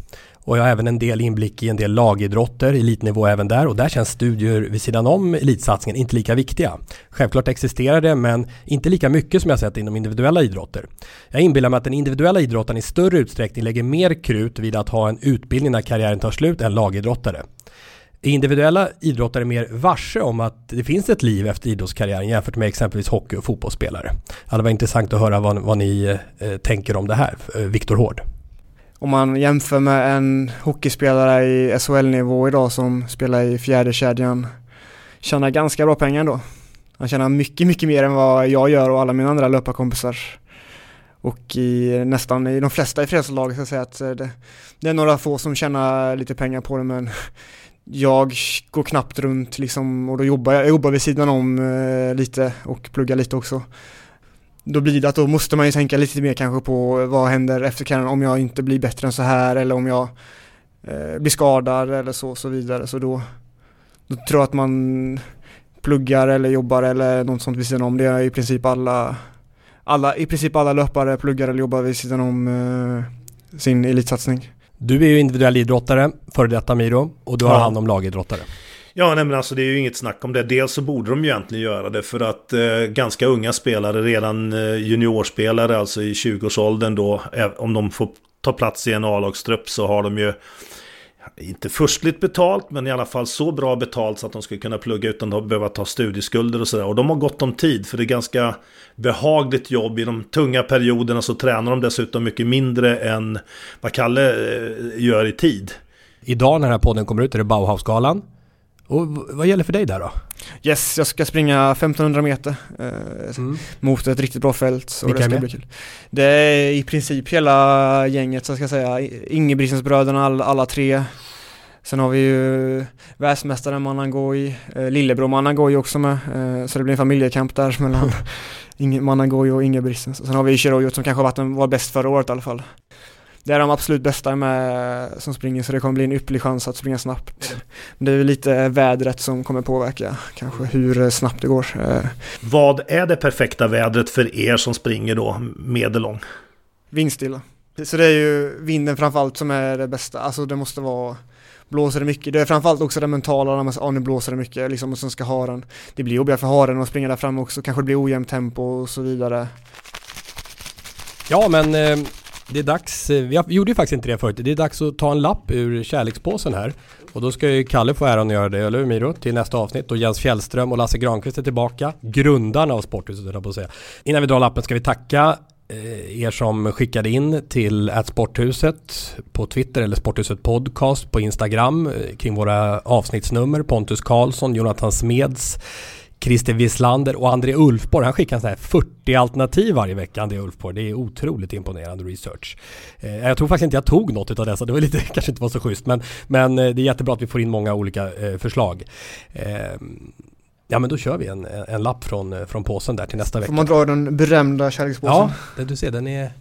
Och jag har även en del inblick i en del lagidrotter, elitnivå även där och där känns studier vid sidan om elitsatsningen inte lika viktiga. Självklart existerar det men inte lika mycket som jag sett inom individuella idrotter. Jag inbillar mig att den individuella idrotten i större utsträckning lägger mer krut vid att ha en utbildning när karriären tar slut än lagidrottare. Är individuella idrottare mer varse om att det finns ett liv efter idrottskarriären jämfört med exempelvis hockey och fotbollsspelare? Det var intressant att höra vad, vad ni eh, tänker om det här, eh, Viktor Hård om man jämför med en hockeyspelare i SHL-nivå idag som spelar i fjärde kedjan tjänar ganska bra pengar då. Han tjänar mycket, mycket mer än vad jag gör och alla mina andra löparkompisar. Och i nästan i de flesta i fredslaget ska jag säga att eh, det, det, är några få som tjänar lite pengar på det men jag går knappt runt liksom och då jobbar jag, jag jobbar vid sidan om eh, lite och pluggar lite också då blir det att då måste man ju tänka lite mer kanske på vad händer efter karriären om jag inte blir bättre än så här eller om jag eh, blir skadad eller så, så vidare. Så då, då tror jag att man pluggar eller jobbar eller något sånt vid sidan om. Det är i princip alla, alla, i princip alla löpare pluggar eller jobbar vid sidan om eh, sin elitsatsning. Du är ju individuell idrottare, före detta Miro, och du har hand om lagidrottare. Ja, nej, men alltså det är ju inget snack om det. Dels så borde de ju egentligen göra det för att eh, ganska unga spelare, redan eh, juniorspelare, alltså i 20-årsåldern då, eh, om de får ta plats i en A-lagstrupp så har de ju inte förstligt betalt, men i alla fall så bra betalt så att de ska kunna plugga utan att behöva ta studieskulder och sådär. Och de har gott om tid, för det är ganska behagligt jobb. I de tunga perioderna så tränar de dessutom mycket mindre än vad Kalle eh, gör i tid. Idag när den här podden kommer ut är det Bauhausgalan. Och vad gäller för dig där då? Yes, jag ska springa 1500 meter eh, mm. mot ett riktigt bra fält. Vilka det ska är bli kul. Det är i princip hela gänget, så ska jag säga. Ingebrigtsensbröderna, all, alla tre. Sen har vi ju världsmästaren Manangoj, eh, lillebror Manangoj också med. Eh, så det blir en familjekamp där [LAUGHS] mellan [LAUGHS] Manangoj och Ingebrigtsen. Sen har vi Chirojot som kanske varit var bäst förra året i alla fall det är de absolut bästa med som springer så det kommer bli en ypperlig chans att springa snabbt. Men det är lite vädret som kommer påverka kanske hur snabbt det går. Eh, Vad är det perfekta vädret för er som springer då medellång? Vindstilla. Så det är ju vinden framförallt som är det bästa, alltså det måste vara blåser det mycket. Det är framförallt också det mentala när man säger, ja nu blåser det mycket liksom och sen ska haren. Det blir jobbigare för haren att springa där fram också, kanske det blir ojämnt tempo och så vidare. Ja men eh, det är dags, eh, vi, gjorde ju faktiskt inte det förut, det är dags att ta en lapp ur kärlekspåsen här. Och då ska ju Kalle få äran att göra det, eller hur Miro? Till nästa avsnitt. Och Jens Fjällström och Lasse Granqvist är tillbaka. Grundarna av Sporthuset, höll jag på att säga. Innan vi drar lappen ska vi tacka eh, er som skickade in till Sporthuset på Twitter eller Sporthuset Podcast på Instagram eh, kring våra avsnittsnummer. Pontus Karlsson, Jonathan Smeds, Christer Wislander och André Ulfborg. Han skickar så här 40 alternativ varje vecka, André Ulfborg. Det är otroligt imponerande research. Eh, jag tror faktiskt inte jag tog något av dessa. Det var lite, [LAUGHS] kanske inte var så schysst. Men, men eh, det är jättebra att vi får in många olika eh, förslag. Eh, ja men då kör vi en, en lapp från, eh, från påsen där till nästa vecka. Får man dra den berömda kärlekspåsen? Ja, det, du ser den är...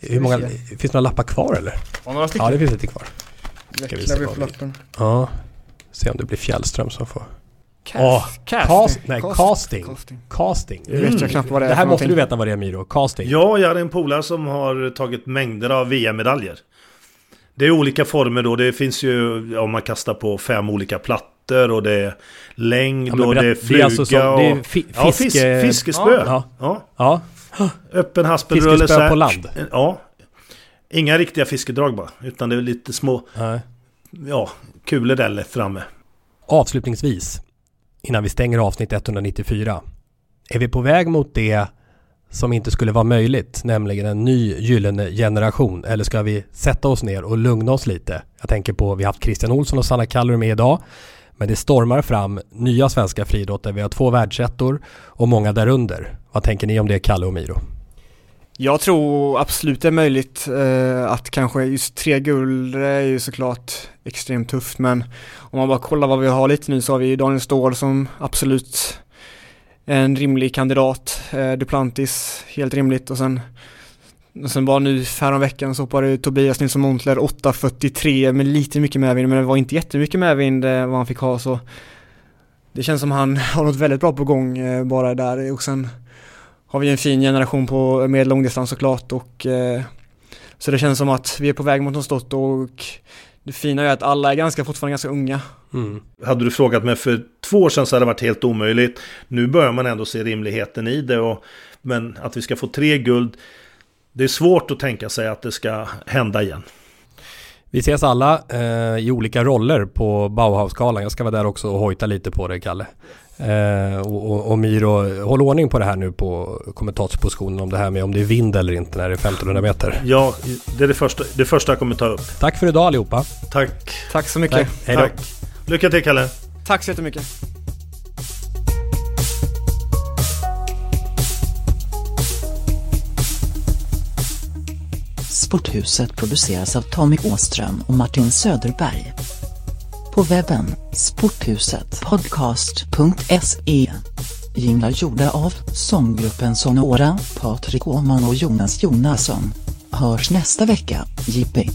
Hur många, finns det några lappar kvar eller? Ja, några stycken. Ja, det finns lite kvar. Ska vi vi- lappen. Ja, se om det blir Fjällström som får... Cast- casting. cast, nej, Cast- casting. casting. Casting. Det vet jag knappt vad det är Det här måste du veta vad det är Miro. Casting. Ja, jag hade en polare som har tagit mängder av VM-medaljer. Det är olika former då. Det finns ju om man kastar på fem olika plattor och det är längd Ja, och det är berätt- det är fluga alltså som- och... det är fi- ja, fisk, fiske- fiskespö. Ja. Ja. Ja. Öppen haspelrulle. Fiskespö här. på land. Ja. Inga riktiga fiskedrag bara. Utan det är lite små... Nej. Ja, kulor där framme. Avslutningsvis, innan vi stänger avsnitt 194. Är vi på väg mot det som inte skulle vara möjligt, nämligen en ny gyllene generation? Eller ska vi sätta oss ner och lugna oss lite? Jag tänker på, vi har haft Christian Olsson och Sanna Kallur med idag. Men det stormar fram nya svenska friidrottare. Vi har två världsettor och många därunder. Vad tänker ni om det, Kalle och Miro? Jag tror absolut det är möjligt eh, att kanske just tre guld är ju såklart extremt tufft men om man bara kollar vad vi har lite nu så har vi ju Daniel Ståhl som absolut är en rimlig kandidat. Eh, Duplantis helt rimligt och sen och sen bara nu härom veckan så hoppade Tobias Nilsson Montler 8.43 med lite mycket medvind men det var inte jättemycket medvind eh, vad han fick ha så det känns som han [LAUGHS] har något väldigt bra på gång eh, bara där och sen har vi en fin generation på med långdistans såklart och eh, så det känns som att vi är på väg mot något stort och det fina är att alla är ganska fortfarande ganska unga. Mm. Hade du frågat mig för två år sedan så hade det varit helt omöjligt. Nu börjar man ändå se rimligheten i det. Och, men att vi ska få tre guld, det är svårt att tänka sig att det ska hända igen. Vi ses alla eh, i olika roller på Bauhausgalan. Jag ska vara där också och hojta lite på det, Kalle. Eh, och, och, och Miro, håll ordning på det här nu på kommentatorspositionen om det här med om det är vind eller inte när det är 1500 meter. Ja, det är det första, det första jag kommer ta upp. Tack för idag allihopa. Tack. Tack så mycket. Tack. Hej då. Tack. Lycka till Kalle. Tack så jättemycket. Sporthuset produceras av Tommy Åström och Martin Söderberg. På webben sporthusetpodcast.se Jinglar gjorda av sånggruppen Sonora, Patrik Åhman och Jonas Jonasson. Hörs nästa vecka, Jippi.